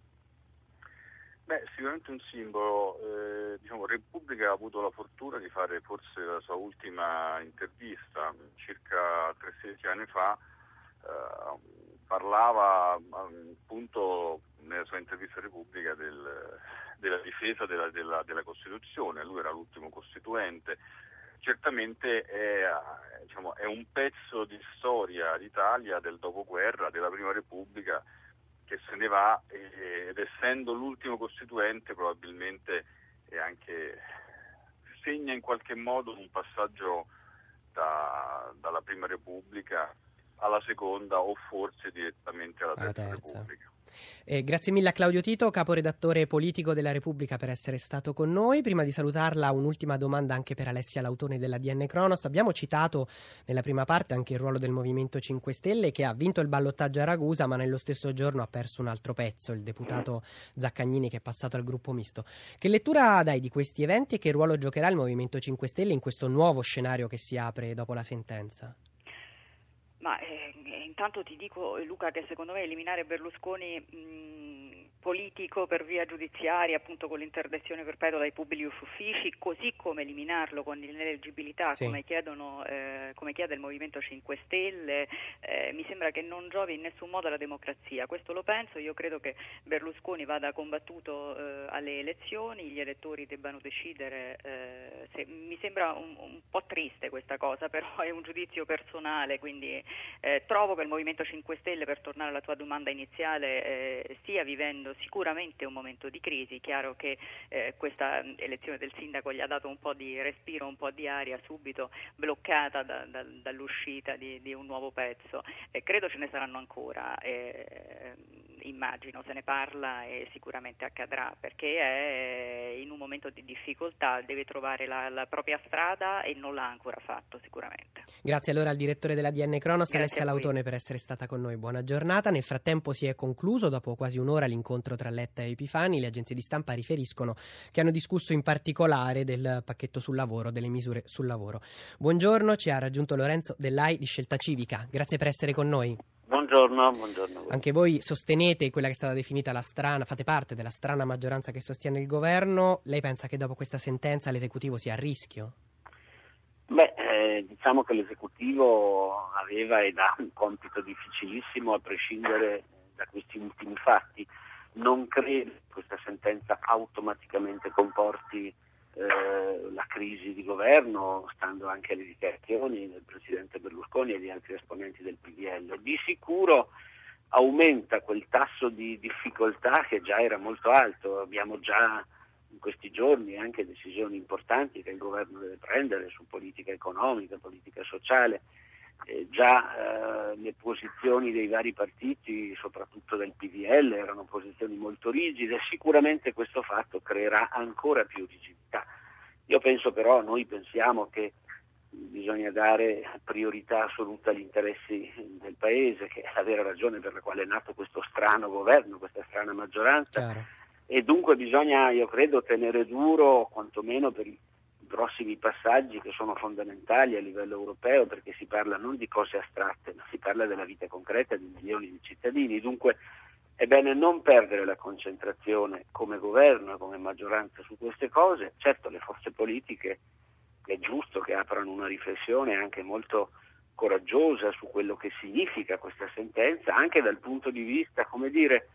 Beh, sicuramente un simbolo. eh, diciamo, Repubblica ha avuto la fortuna di fare forse la sua ultima intervista, circa tre settimane fa, eh, parlava mm, appunto nella sua intervista a Repubblica del- della difesa della, della- della Costituzione, lui era l'ultimo costituente. Certamente è, diciamo, è un pezzo di storia d'Italia del dopoguerra, della Prima Repubblica, che se ne va ed essendo l'ultimo costituente probabilmente è anche segna in qualche modo un passaggio da- dalla prima repubblica alla seconda o forse direttamente alla Alla terza, terza. repubblica. Eh, grazie mille a Claudio Tito, caporedattore politico della Repubblica, per essere stato con noi. Prima di salutarla, un'ultima domanda anche per Alessia Lautone della DN Cronos. Abbiamo citato nella prima parte anche il ruolo del Movimento 5 Stelle che ha vinto il ballottaggio a Ragusa, ma nello stesso giorno ha perso un altro pezzo, il deputato Zaccagnini che è passato al gruppo misto. Che lettura dai di questi eventi e che ruolo giocherà il Movimento 5 Stelle in questo nuovo scenario che si apre dopo la sentenza? Ma eh, intanto ti dico Luca che secondo me eliminare Berlusconi mh, politico per via giudiziaria, appunto con l'interdizione perpetua dai pubblici uffici, così come eliminarlo con l'ineleggibilità, Sì. come, chiedono, eh, come chiede il Movimento 5 Stelle, eh, mi sembra che non giovi in nessun modo alla democrazia. Questo lo penso, io credo che Berlusconi vada combattuto eh, alle elezioni, gli elettori debbano decidere, eh, se- mi sembra un, un po' triste questa cosa, però è un giudizio personale, quindi eh, trovo che il Movimento 5 Stelle, per tornare alla tua domanda iniziale, eh, stia vivendo sicuramente un momento di crisi. Chiaro che eh, questa elezione del sindaco gli ha dato un po' di respiro, un po' di aria subito bloccata da- da- dall'uscita di, di un nuovo pezzo. Eh, credo ce ne saranno ancora. eh, Immagino, se ne parla e sicuramente accadrà perché è in un momento di difficoltà, deve trovare la, la propria strada e non l'ha ancora fatto sicuramente. Grazie allora al direttore della DN Cronos, Alessia a Lautone, per essere stata con noi. Buona giornata. Nel frattempo si è concluso, dopo quasi un'ora, l'incontro tra Letta e Epifani. Le agenzie di stampa riferiscono che hanno discusso in particolare del pacchetto sul lavoro, delle misure sul lavoro. Buongiorno, ci ha raggiunto Lorenzo Dell'AI di Scelta Civica. Grazie per essere con noi. Buongiorno, buongiorno. Anche voi sostenete quella che è stata definita la strana, fate parte della strana maggioranza che sostiene il governo. Lei pensa che dopo questa sentenza l'esecutivo sia a rischio? Diciamo che l'esecutivo aveva ed ha un compito difficilissimo a prescindere da questi ultimi fatti. Non credo che questa sentenza automaticamente comporti eh, la crisi di governo, stando anche alle dichiarazioni del Presidente Berlusconi e di altri esponenti del PDL. Di sicuro aumenta quel tasso di difficoltà che già era molto alto, abbiamo già in questi giorni anche decisioni importanti che il governo deve prendere su politica economica, politica sociale. Eh, già eh, le posizioni dei vari partiti, soprattutto del PDL, erano posizioni molto rigide, sicuramente questo fatto creerà ancora più rigidità. Io penso però, noi pensiamo che bisogna dare priorità assoluta agli interessi del Paese, che è la vera ragione per la quale è nato questo strano governo, questa strana maggioranza. Chiaro. E dunque bisogna, io credo, tenere duro, quantomeno per i prossimi passaggi che sono fondamentali a livello europeo, perché si parla non di cose astratte, ma si parla della vita concreta di milioni di cittadini. Dunque è bene non perdere la concentrazione come governo e come maggioranza su queste cose. Certo, le forze politiche è giusto che aprano una riflessione anche molto coraggiosa su quello che significa questa sentenza, anche dal punto di vista, come dire,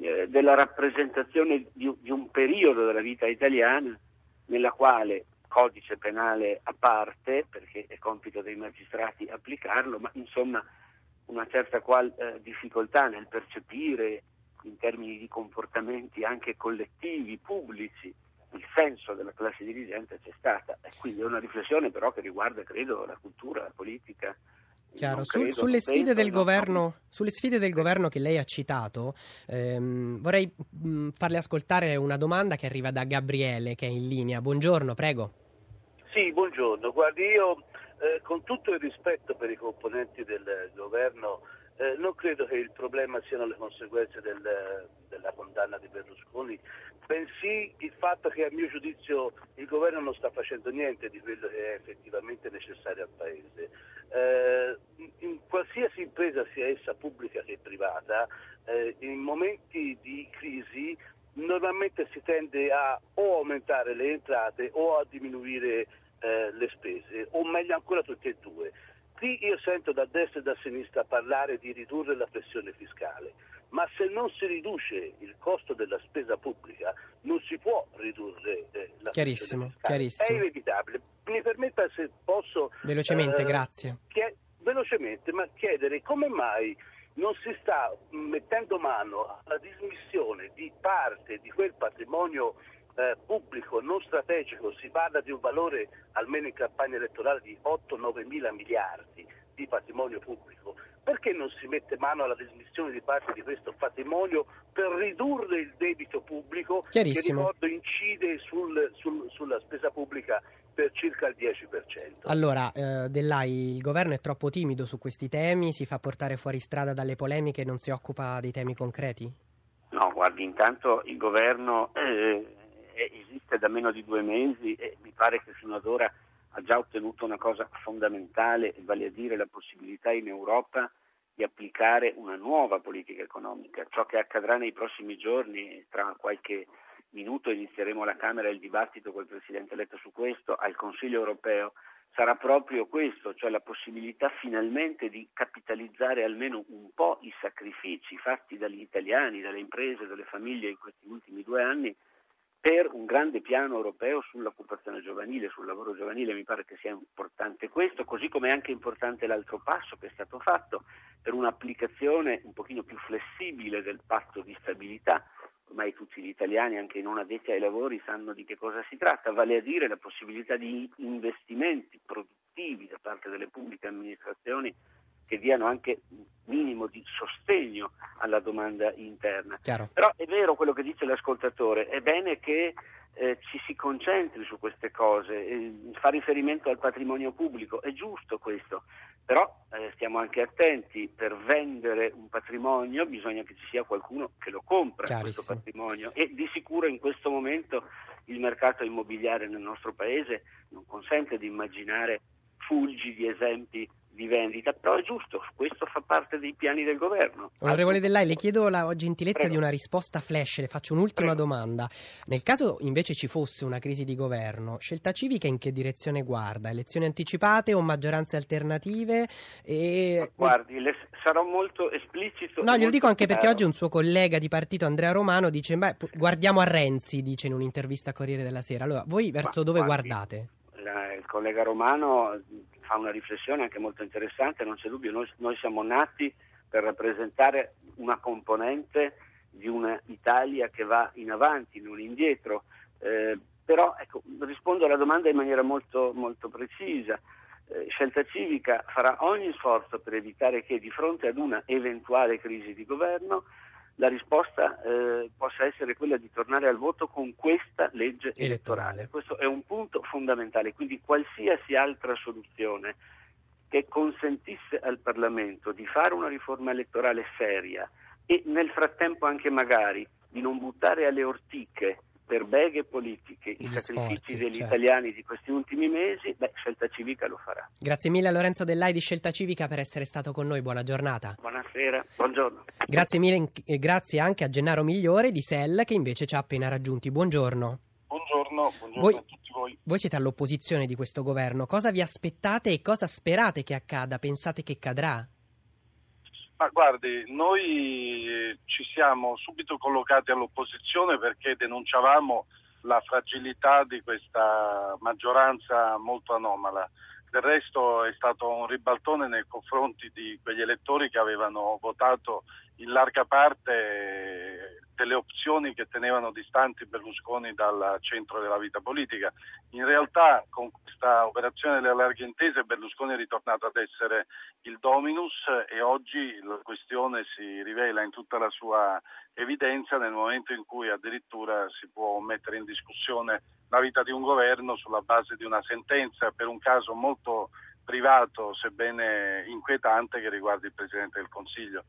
eh, della rappresentazione di, di, un periodo della vita italiana nella quale codice penale a parte, perché è compito dei magistrati applicarlo, ma insomma una certa qual, eh, difficoltà nel percepire in termini di comportamenti anche collettivi, pubblici, il senso della classe dirigente c'è stata e quindi è una riflessione però che riguarda credo la cultura, la politica. Chiaro, Su, sulle, sfide penso, governo, no. sulle, sfide del governo, che lei ha citato, ehm, vorrei mh, farle ascoltare una domanda che arriva da Gabriele che è in linea. Buongiorno, prego. Sì, buongiorno. Guardi, io eh, con tutto il rispetto per i componenti del governo eh, non credo che il problema siano le conseguenze del, della condanna di Berlusconi, bensì il fatto che a mio giudizio il governo non sta facendo niente di quello che è effettivamente necessario al Paese. Eh, in qualsiasi impresa, sia essa pubblica che privata, eh, in momenti di crisi normalmente si tende a o aumentare le entrate o a diminuire eh, le spese, o meglio ancora tutte e due. Qui io sento da destra e da sinistra parlare di ridurre la pressione fiscale, ma se non si riduce il costo della spesa pubblica non si può ridurre eh, la chiarissimo, pressione fiscale. Chiarissimo. È inevitabile. Mi permetta se posso... Velocemente, eh, grazie. Chied- velocemente, ma chiedere come mai non si sta mettendo mano alla dismissione di parte di quel patrimonio eh, pubblico non strategico, si parla di un valore almeno in campagna elettorale di 8-9 mila miliardi di patrimonio pubblico, perché non si mette mano alla dismissione di parte di questo patrimonio per ridurre il debito pubblico che ricordo incide sul, sul, sulla spesa pubblica per circa il 10%. Allora, eh, Dell'AI, il governo è troppo timido su questi temi, si fa portare fuori strada dalle polemiche e non si occupa dei temi concreti? No, guardi, intanto il governo eh, esiste da meno di due mesi e mi pare che fino ad ora ha già ottenuto una cosa fondamentale, vale a dire la possibilità in Europa di applicare una nuova politica economica. Ciò che accadrà nei prossimi giorni, tra qualche minuto inizieremo alla Camera il dibattito col Presidente eletto su questo, al Consiglio europeo, sarà proprio questo, cioè la possibilità finalmente di capitalizzare almeno un po' i sacrifici fatti dagli italiani, dalle imprese, dalle famiglie in questi ultimi due anni per un grande piano europeo sull'occupazione giovanile, sul lavoro giovanile, mi pare che sia importante questo, così come è anche importante l'altro passo che è stato fatto per un'applicazione un pochino più flessibile del patto di stabilità. Ormai tutti gli italiani, anche i non addetti ai lavori, sanno di che cosa si tratta, vale a dire la possibilità di investimenti produttivi da parte delle pubbliche amministrazioni che diano anche un minimo di sostegno alla domanda interna. Chiaro. Però è vero quello che dice l'ascoltatore, è bene che eh, ci si concentri su queste cose, eh, fa riferimento al patrimonio pubblico, è giusto questo, però eh, stiamo anche attenti, per vendere un patrimonio bisogna che ci sia qualcuno che lo compra questo patrimonio e di sicuro in questo momento il mercato immobiliare nel nostro paese non consente di immaginare fulgidi esempi di vendita, però è giusto, questo fa parte dei piani del governo. Onorevole Dellai, le chiedo la gentilezza Prego. di una risposta flash, le faccio un'ultima Prego. domanda. Nel caso invece ci fosse una crisi di governo, scelta civica in che direzione guarda? Elezioni anticipate o maggioranze alternative? E... Guardi, le- sarò molto esplicito. No, glielo dico anche perché chiaro. oggi un suo collega di partito, Andrea Romano, dice: Beh, guardiamo a Renzi, dice in un'intervista a Corriere della Sera. Allora, voi verso Ma dove guardi, guardate? La- il collega Romano fa una riflessione anche molto interessante, non c'è dubbio, noi, noi siamo nati per rappresentare una componente di un'Italia che va in avanti, non indietro. Eh, però ecco, rispondo alla domanda in maniera molto, molto precisa. Eh, Scelta Civica farà ogni sforzo per evitare che di fronte ad una eventuale crisi di governo la risposta eh, possa essere quella di tornare al voto con questa legge elettorale. Elettorale. Questo è un punto fondamentale, quindi qualsiasi altra soluzione che consentisse al Parlamento di fare una riforma elettorale seria e nel frattempo anche magari di non buttare alle ortiche per beghe politiche i Gli sacrifici sforzi, degli certo. italiani di questi ultimi mesi, beh, Scelta Civica lo farà. Grazie mille a Lorenzo Dellai di Scelta Civica per essere stato con noi. Buona giornata. Buonasera, buongiorno. Grazie mille e grazie anche a Gennaro Migliore di Sell che invece ci ha appena raggiunti. Buongiorno. Buongiorno, buongiorno Voi- a tutti voi. Voi siete all'opposizione di questo governo. Cosa vi aspettate e cosa sperate che accada? Pensate che cadrà? Ma guardi, noi eh, ci siamo subito collocati all'opposizione perché denunciavamo la fragilità di questa maggioranza molto anomala. Del resto è stato un ribaltone nei confronti di quegli elettori che avevano votato in larga parte delle opzioni che tenevano distanti Berlusconi dal centro della vita politica. In realtà con questa operazione delle larghe intese Berlusconi è ritornato ad essere il dominus e oggi la questione si rivela in tutta la sua evidenza nel momento in cui addirittura si può mettere in discussione la vita di un governo sulla base di una sentenza per un caso molto privato sebbene inquietante che riguarda il Presidente del Consiglio,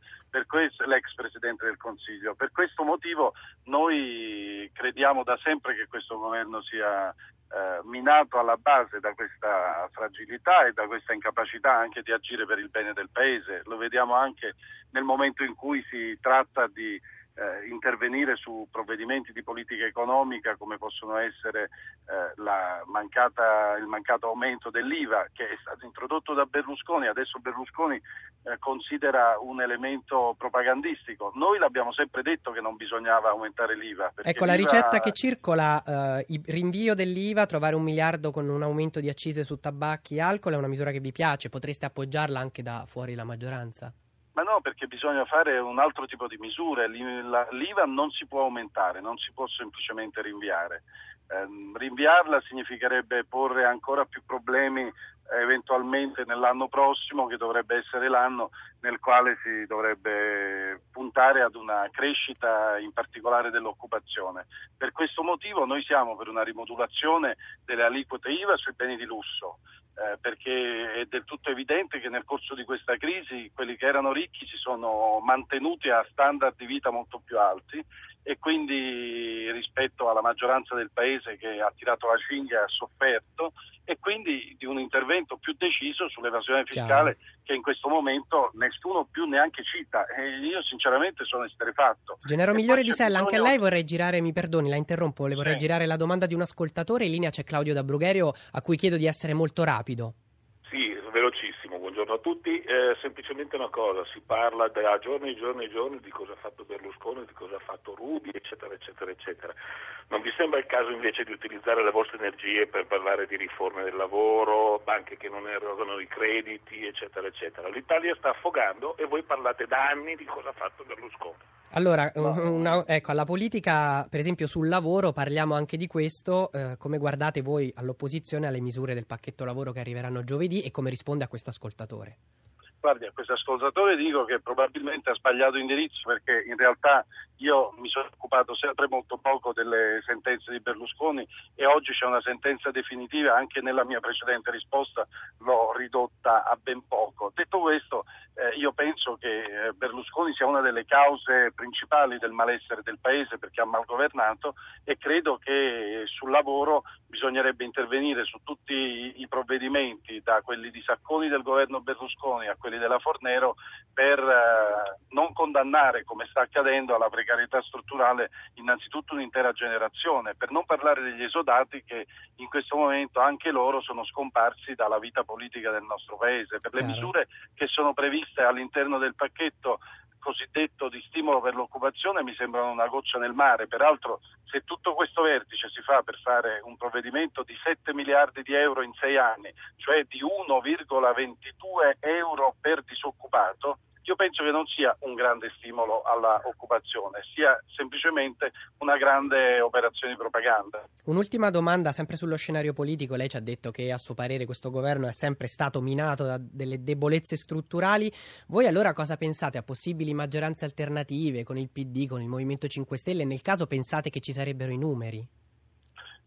questo, l'ex Presidente del Consiglio. Per questo motivo noi crediamo da sempre che questo governo sia eh, minato alla base da questa fragilità e da questa incapacità anche di agire per il bene del Paese. Lo vediamo anche nel momento in cui si tratta di eh, intervenire su provvedimenti di politica economica come possono essere eh, la mancata, il mancato aumento dell'IVA che è stato introdotto da Berlusconi, adesso Berlusconi eh, considera un elemento propagandistico. Noi l'abbiamo sempre detto che non bisognava aumentare l'IVA. Ecco, la l'IVA- ricetta che circola, eh, il rinvio dell'IVA, trovare un miliardo con un aumento di accise su tabacchi e alcol è una misura che vi piace, potreste appoggiarla anche da fuori la maggioranza? Ma no, perché bisogna fare un altro tipo di misure. L'IVA non si può aumentare, non si può semplicemente rinviare. Ehm, rinviarla significherebbe porre ancora più problemi eh, eventualmente nell'anno prossimo, che dovrebbe essere l'anno nel quale si dovrebbe puntare ad una crescita in particolare dell'occupazione. Per questo motivo noi siamo per una rimodulazione delle aliquote IVA sui beni di lusso. Eh, perché è del tutto evidente che nel corso di questa crisi quelli che erano ricchi si sono mantenuti a standard di vita molto più alti e quindi rispetto alla maggioranza del paese che ha tirato la cinghia e ha sofferto e quindi di un intervento più deciso sull'evasione fiscale che in questo momento nessuno più neanche cita e io sinceramente sono esterefatto. Genero Migliore di Sella, anche a lei vorrei girare, mi perdoni, la interrompo, le vorrei Sì. girare la domanda di un ascoltatore, in linea c'è Claudio da Brugherio a cui chiedo di essere molto rapido. A tutti. Eh, semplicemente una cosa, si parla da giorni e giorni e giorni di cosa ha fatto Berlusconi, di cosa ha fatto Rubi, eccetera, eccetera, eccetera. Non vi sembra il caso invece di utilizzare le vostre energie per parlare di riforme del lavoro, banche che non erogano i crediti, eccetera, eccetera? L'Italia sta affogando e voi parlate da anni di cosa ha fatto Berlusconi. Allora, una- ecco, alla politica, per esempio sul lavoro, parliamo anche di questo, eh, come guardate voi all'opposizione alle misure del pacchetto lavoro che arriveranno giovedì e come risponde a questo ascoltatore? Guardi, a questo ascoltatore dico che probabilmente ha sbagliato indirizzo perché in realtà io mi sono occupato sempre molto poco delle sentenze di Berlusconi e oggi c'è una sentenza definitiva, anche nella mia precedente risposta l'ho ridotta a ben poco. Detto questo, eh, io penso che eh, Berlusconi sia una delle cause principali del malessere del Paese perché ha malgovernato e credo che sul lavoro bisognerebbe intervenire su tutti i provvedimenti, da quelli di Sacconi del governo Berlusconi a quelli quelli della Fornero per eh, non condannare, come sta accadendo, alla precarietà strutturale innanzitutto un'intera generazione, per non parlare degli esodati che in questo momento anche loro sono scomparsi dalla vita politica del nostro Paese. Per le Chiaro. misure che sono previste all'interno del pacchetto cosiddetto di stimolo per l'occupazione mi sembrano una goccia nel mare. Peraltro, se tutto questo vertice si fa per fare un provvedimento di 7 miliardi di euro in 6 anni, cioè di 1,22 euro per disoccupato, io penso che non sia un grande stimolo all'occupazione, sia semplicemente una grande operazione di propaganda. Un'ultima domanda, sempre sullo scenario politico. Lei ci ha detto che a suo parere questo governo è sempre stato minato da delle debolezze strutturali. Voi allora cosa pensate a possibili maggioranze alternative con il PD, con il Movimento 5 Stelle? Nel caso pensate che ci sarebbero i numeri?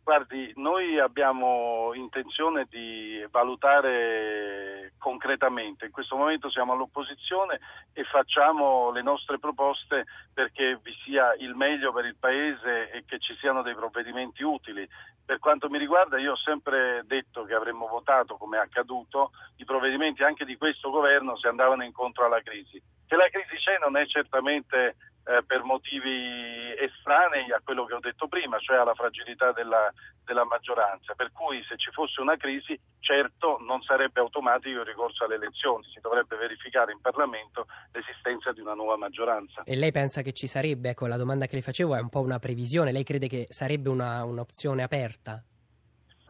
Guardi, noi abbiamo intenzione di valutare concretamente. In questo momento siamo all'opposizione e facciamo le nostre proposte perché vi sia il meglio per il Paese e che ci siano dei provvedimenti utili. Per quanto mi riguarda io ho sempre detto che avremmo votato, come è accaduto, i provvedimenti anche di questo governo se andavano incontro alla crisi. Che la crisi c'è non è certamente eh, per motivi estranei a quello che ho detto prima, cioè alla fragilità della, della, maggioranza. Per cui se ci fosse una crisi, certo non sarebbe automatico il ricorso alle elezioni, si dovrebbe verificare in Parlamento l'esistenza di una nuova maggioranza. E lei pensa che ci sarebbe? Ecco, la domanda che le facevo è un po' una previsione, lei crede che sarebbe una, un'opzione aperta?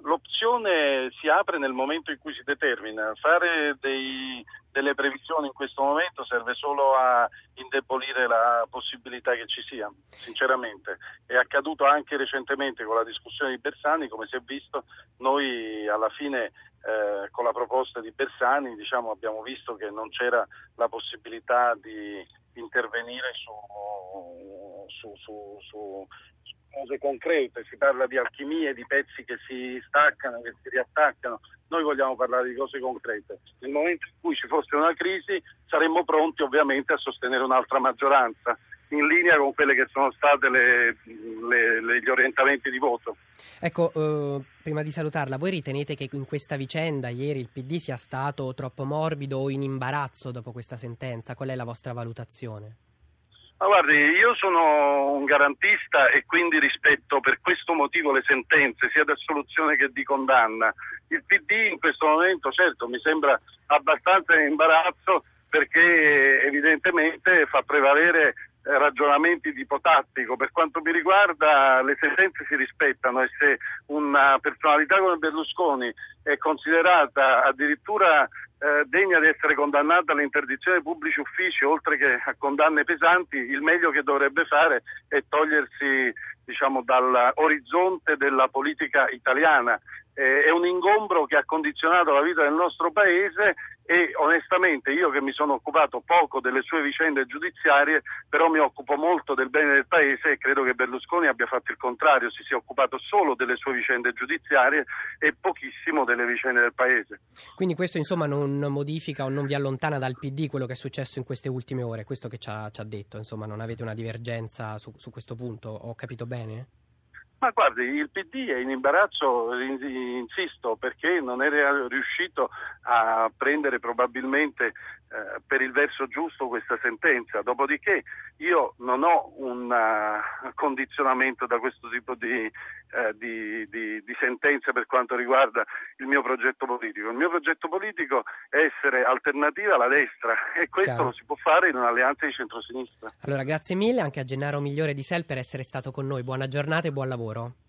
L'opzione si apre nel momento in cui si determina. Fare dei, delle previsioni in questo momento serve solo a indebolire la possibilità che ci sia, sinceramente. È accaduto anche recentemente con la discussione di Bersani, come si è visto, noi alla fine eh, con la proposta di Bersani diciamo, abbiamo visto che non c'era la possibilità di intervenire su, su, su, su cose concrete, si parla di alchimie, di pezzi che si staccano, che si riattaccano, noi vogliamo parlare di cose concrete. Nel momento in cui ci fosse una crisi saremmo pronti ovviamente a sostenere un'altra maggioranza, in linea con quelli che sono stati gli orientamenti di voto. Ecco, eh, prima di salutarla, voi ritenete che in questa vicenda ieri il PD sia stato troppo morbido o in imbarazzo dopo questa sentenza? Qual è la vostra valutazione? Ma guardi, io sono un garantista e quindi rispetto per questo motivo le sentenze, sia di assoluzione che di condanna. Il PD in questo momento, certo, mi sembra abbastanza in imbarazzo perché evidentemente fa prevalere ragionamenti di tipo tattico. Per quanto mi riguarda le sentenze si rispettano e se una personalità come Berlusconi è considerata addirittura eh, degna di essere condannata all'interdizione dei pubblici uffici oltre che a condanne pesanti, il meglio che dovrebbe fare è togliersi diciamo, dall'orizzonte della politica italiana. Eh, è un ingombro che ha condizionato la vita del nostro Paese e onestamente io che mi sono occupato poco delle sue vicende giudiziarie, però mi occupo molto del bene del Paese e credo che Berlusconi abbia fatto il contrario, si sia occupato solo delle sue vicende giudiziarie e pochissimo delle vicende del Paese. Quindi questo insomma non modifica o non vi allontana dal PD quello che è successo in queste ultime ore, questo che ci ha, ci ha detto, insomma non avete una divergenza su, su questo punto, ho capito bene? Ma guardi, il PD è in imbarazzo, insisto, perché non era riuscito a prendere probabilmente eh, per il verso giusto questa sentenza. Dopodiché io non ho un uh, condizionamento da questo tipo di, uh, di, di, di, sentenze per quanto riguarda il mio progetto politico. Il mio progetto politico è essere alternativa alla destra e questo Chiaro. lo si può fare in un'alleanza di centrosinistra. Allora, grazie mille anche a Gennaro Migliore di Sel per essere stato con noi. Buona giornata e buon lavoro.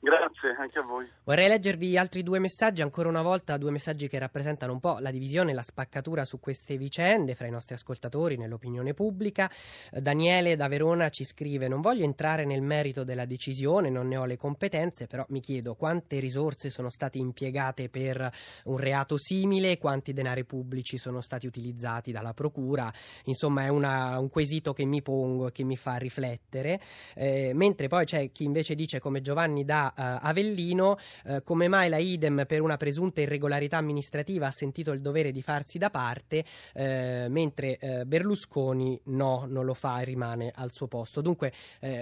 Grazie, anche a voi. Vorrei leggervi altri due messaggi, ancora una volta due messaggi che rappresentano un po' la divisione, la spaccatura su queste vicende fra i nostri ascoltatori nell'opinione pubblica. Daniele da Verona ci scrive: Non voglio entrare nel merito della decisione, non ne ho le competenze, però mi chiedo quante risorse sono state impiegate per un reato simile, quanti denari pubblici sono stati utilizzati dalla Procura. Insomma, è una, un quesito che mi pongo e che mi fa riflettere. Eh, mentre poi c'è chi invece dice, come Giovanni da uh, Avellino uh, come mai la idem per una presunta irregolarità amministrativa ha sentito il dovere di farsi da parte uh, mentre Berlusconi no, non lo fa e rimane al suo posto. Dunque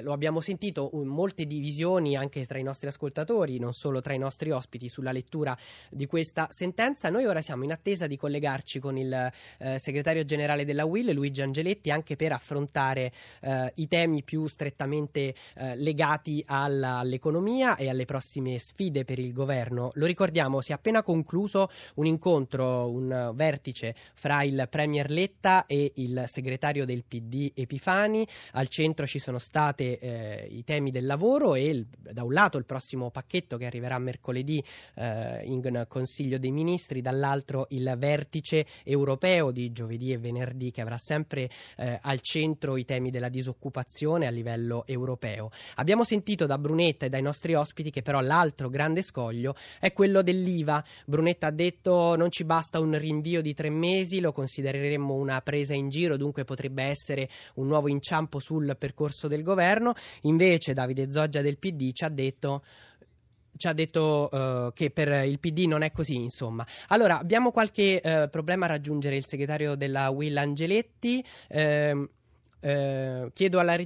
lo abbiamo sentito um, molte divisioni anche tra i nostri ascoltatori, non solo tra i nostri ospiti sulla lettura di questa sentenza. Noi ora siamo in attesa di collegarci con il segretario generale della UIL, Luigi Angeletti, anche per affrontare i temi più strettamente legati alla, all'economia e alle prossime sfide per il governo. Lo ricordiamo, si è appena concluso un incontro, un vertice fra il Premier Letta e il segretario del PD Epifani. Al centro ci sono stati eh, i temi del lavoro e il, da un lato il prossimo pacchetto che arriverà mercoledì eh, in Consiglio dei Ministri, dall'altro il vertice europeo di giovedì e venerdì che avrà sempre eh, al centro i temi della disoccupazione a livello europeo. Abbiamo sentito da Brunetta e dai nostri ospiti ospiti che però l'altro grande scoglio è quello dell'IVA. Brunetta ha detto non ci basta un rinvio di tre mesi, lo considereremmo una presa in giro, dunque potrebbe essere un nuovo inciampo sul percorso del governo. Invece Davide Zoggia del PD ci ha detto ci ha detto uh, che per il PD non è così, insomma. Allora, abbiamo qualche uh, problema a raggiungere il segretario della Will Angeletti. Uh, chiedo alla,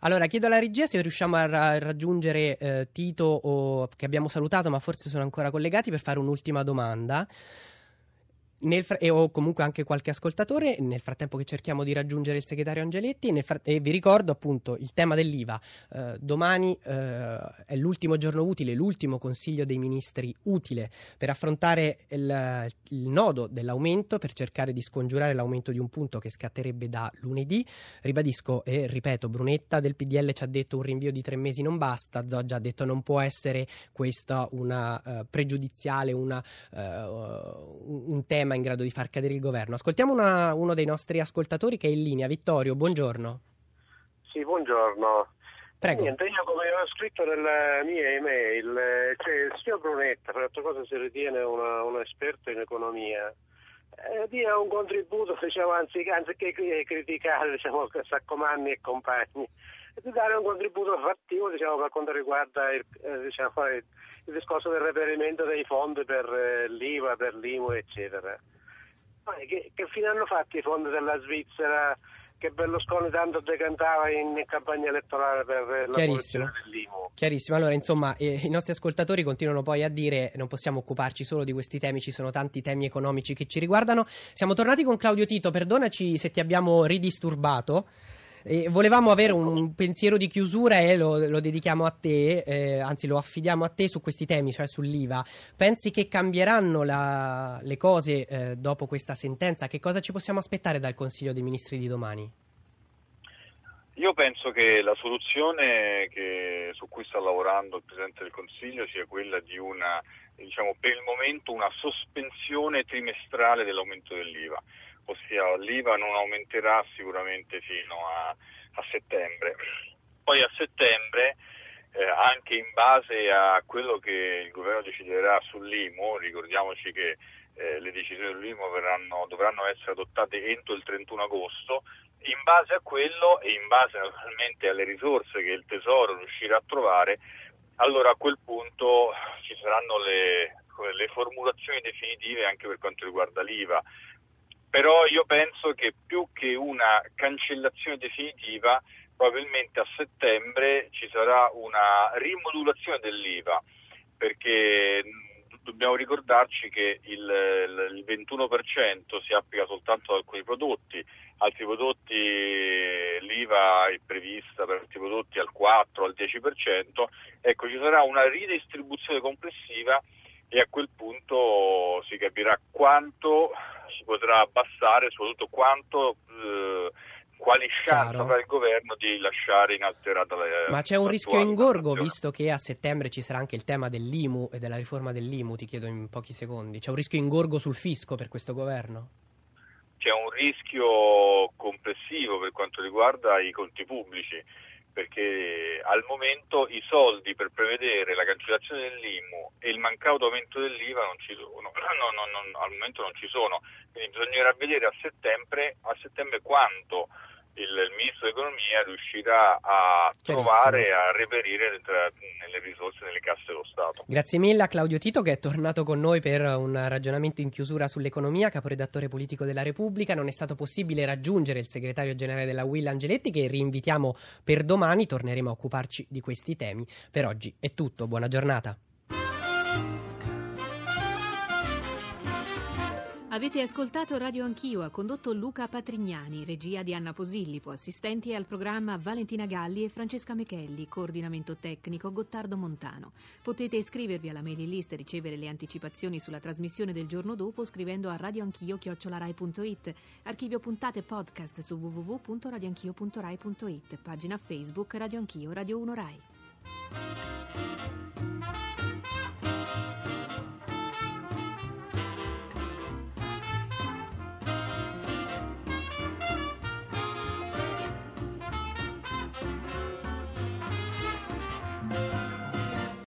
allora, chiedo alla regia se riusciamo a ra- raggiungere eh, Tito o, che abbiamo salutato, ma forse sono ancora collegati per fare un'ultima domanda fra- e o comunque anche qualche ascoltatore nel frattempo che cerchiamo di raggiungere il segretario Angeletti fra- e vi ricordo appunto il tema dell'IVA. Eh, domani eh, è l'ultimo giorno utile l'ultimo consiglio dei ministri utile per affrontare il, il, nodo dell'aumento per cercare di scongiurare l'aumento di un punto che scatterebbe da lunedì. Ribadisco e ripeto Brunetta del PDL ci ha detto un rinvio di tre mesi non basta Zoggia ha detto non può essere questa una uh, pregiudiziale una, uh, un tema tema in grado di far cadere il governo. Ascoltiamo una, uno dei nostri ascoltatori che è in linea. Vittorio, buongiorno. Sì, buongiorno. Prego. Niente, io come ho scritto nella mia email, cioè il signor Brunetta, per altre cose si ritiene una, un esperto in economia, eh, dia un contributo, diciamo, anziché, anziché criticare diciamo, Saccomanni e compagni, di dare un contributo fattivo diciamo, per quanto riguarda il, eh, diciamo, il, il, discorso del reperimento dei fondi per eh, l'IVA, per l'IMU, eccetera. Ma che, che fine hanno fatto i fondi della Svizzera che Berlusconi tanto decantava in campagna elettorale per la Chiarissimo. dell'IMU? Chiarissimo, allora insomma eh, i nostri ascoltatori continuano poi a dire non possiamo occuparci solo di questi temi, ci sono tanti temi economici che ci riguardano. Siamo tornati con Claudio Tito, perdonaci se ti abbiamo ridisturbato. E volevamo avere un pensiero di chiusura e lo, lo dedichiamo a te, eh, anzi lo affidiamo a te su questi temi, cioè sull'IVA. Pensi che cambieranno la, le cose eh, dopo questa sentenza? Che cosa ci possiamo aspettare dal Consiglio dei Ministri di domani? Io penso che la soluzione che, su cui sta lavorando il Presidente del Consiglio sia quella di una, diciamo, per il momento una sospensione trimestrale dell'aumento dell'IVA ossia l'IVA non aumenterà sicuramente fino a, a settembre. Poi a settembre, eh, anche in base a quello che il governo deciderà sull'IMU, ricordiamoci che eh, le decisioni sull'IMU verranno, dovranno essere adottate entro il 31 agosto, in base a quello e in base naturalmente alle risorse che il Tesoro riuscirà a trovare, allora a quel punto ci saranno le, le formulazioni definitive anche per quanto riguarda l'IVA però io penso che più che una cancellazione definitiva, probabilmente a settembre ci sarà una rimodulazione dell'IVA, perché dobbiamo ricordarci che il, il 21% si applica soltanto ad alcuni prodotti, altri prodotti l'IVA è prevista per altri prodotti al 4, al 10%, ecco ci sarà una ridistribuzione complessiva e a quel punto si capirà quanto potrà abbassare, soprattutto quanto eh, quali chance Chiaro. avrà il governo di lasciare inalterata la Ma c'è un rischio ingorgo visto che a settembre ci sarà anche il tema dell'IMU e della riforma dell'IMU, ti chiedo in pochi secondi. C'è un rischio ingorgo sul fisco per questo governo? C'è un rischio complessivo per quanto riguarda i conti pubblici, perché al momento i soldi per prevedere la cancellazione dell'IMU e il mancato aumento dell'IVA non ci sono, No, no, no, al momento non ci sono, quindi bisognerà vedere a settembre, a settembre quanto il, ministro dell'economia riuscirà a trovare e a reperire tra- nelle risorse nelle casse dello Stato. Grazie mille a Claudio Tito che è tornato con noi per un ragionamento in chiusura sull'economia, caporedattore politico della Repubblica. Non è stato possibile raggiungere il segretario generale della Will Angeletti che rinvitiamo per domani, torneremo a occuparci di questi temi. Per oggi è tutto, buona giornata. Avete ascoltato Radio Anch'io, ha condotto Luca Patrignani, regia di Anna Posillipo, assistenti al programma Valentina Galli e Francesca Mechelli, coordinamento tecnico Gottardo Montano. Potete iscrivervi alla mailing list e ricevere le anticipazioni sulla trasmissione del giorno dopo scrivendo a radioanchio.it, archivio puntate podcast su www.radioanchio.rai.it, pagina Facebook Radio Anch'io Radio 1 Rai.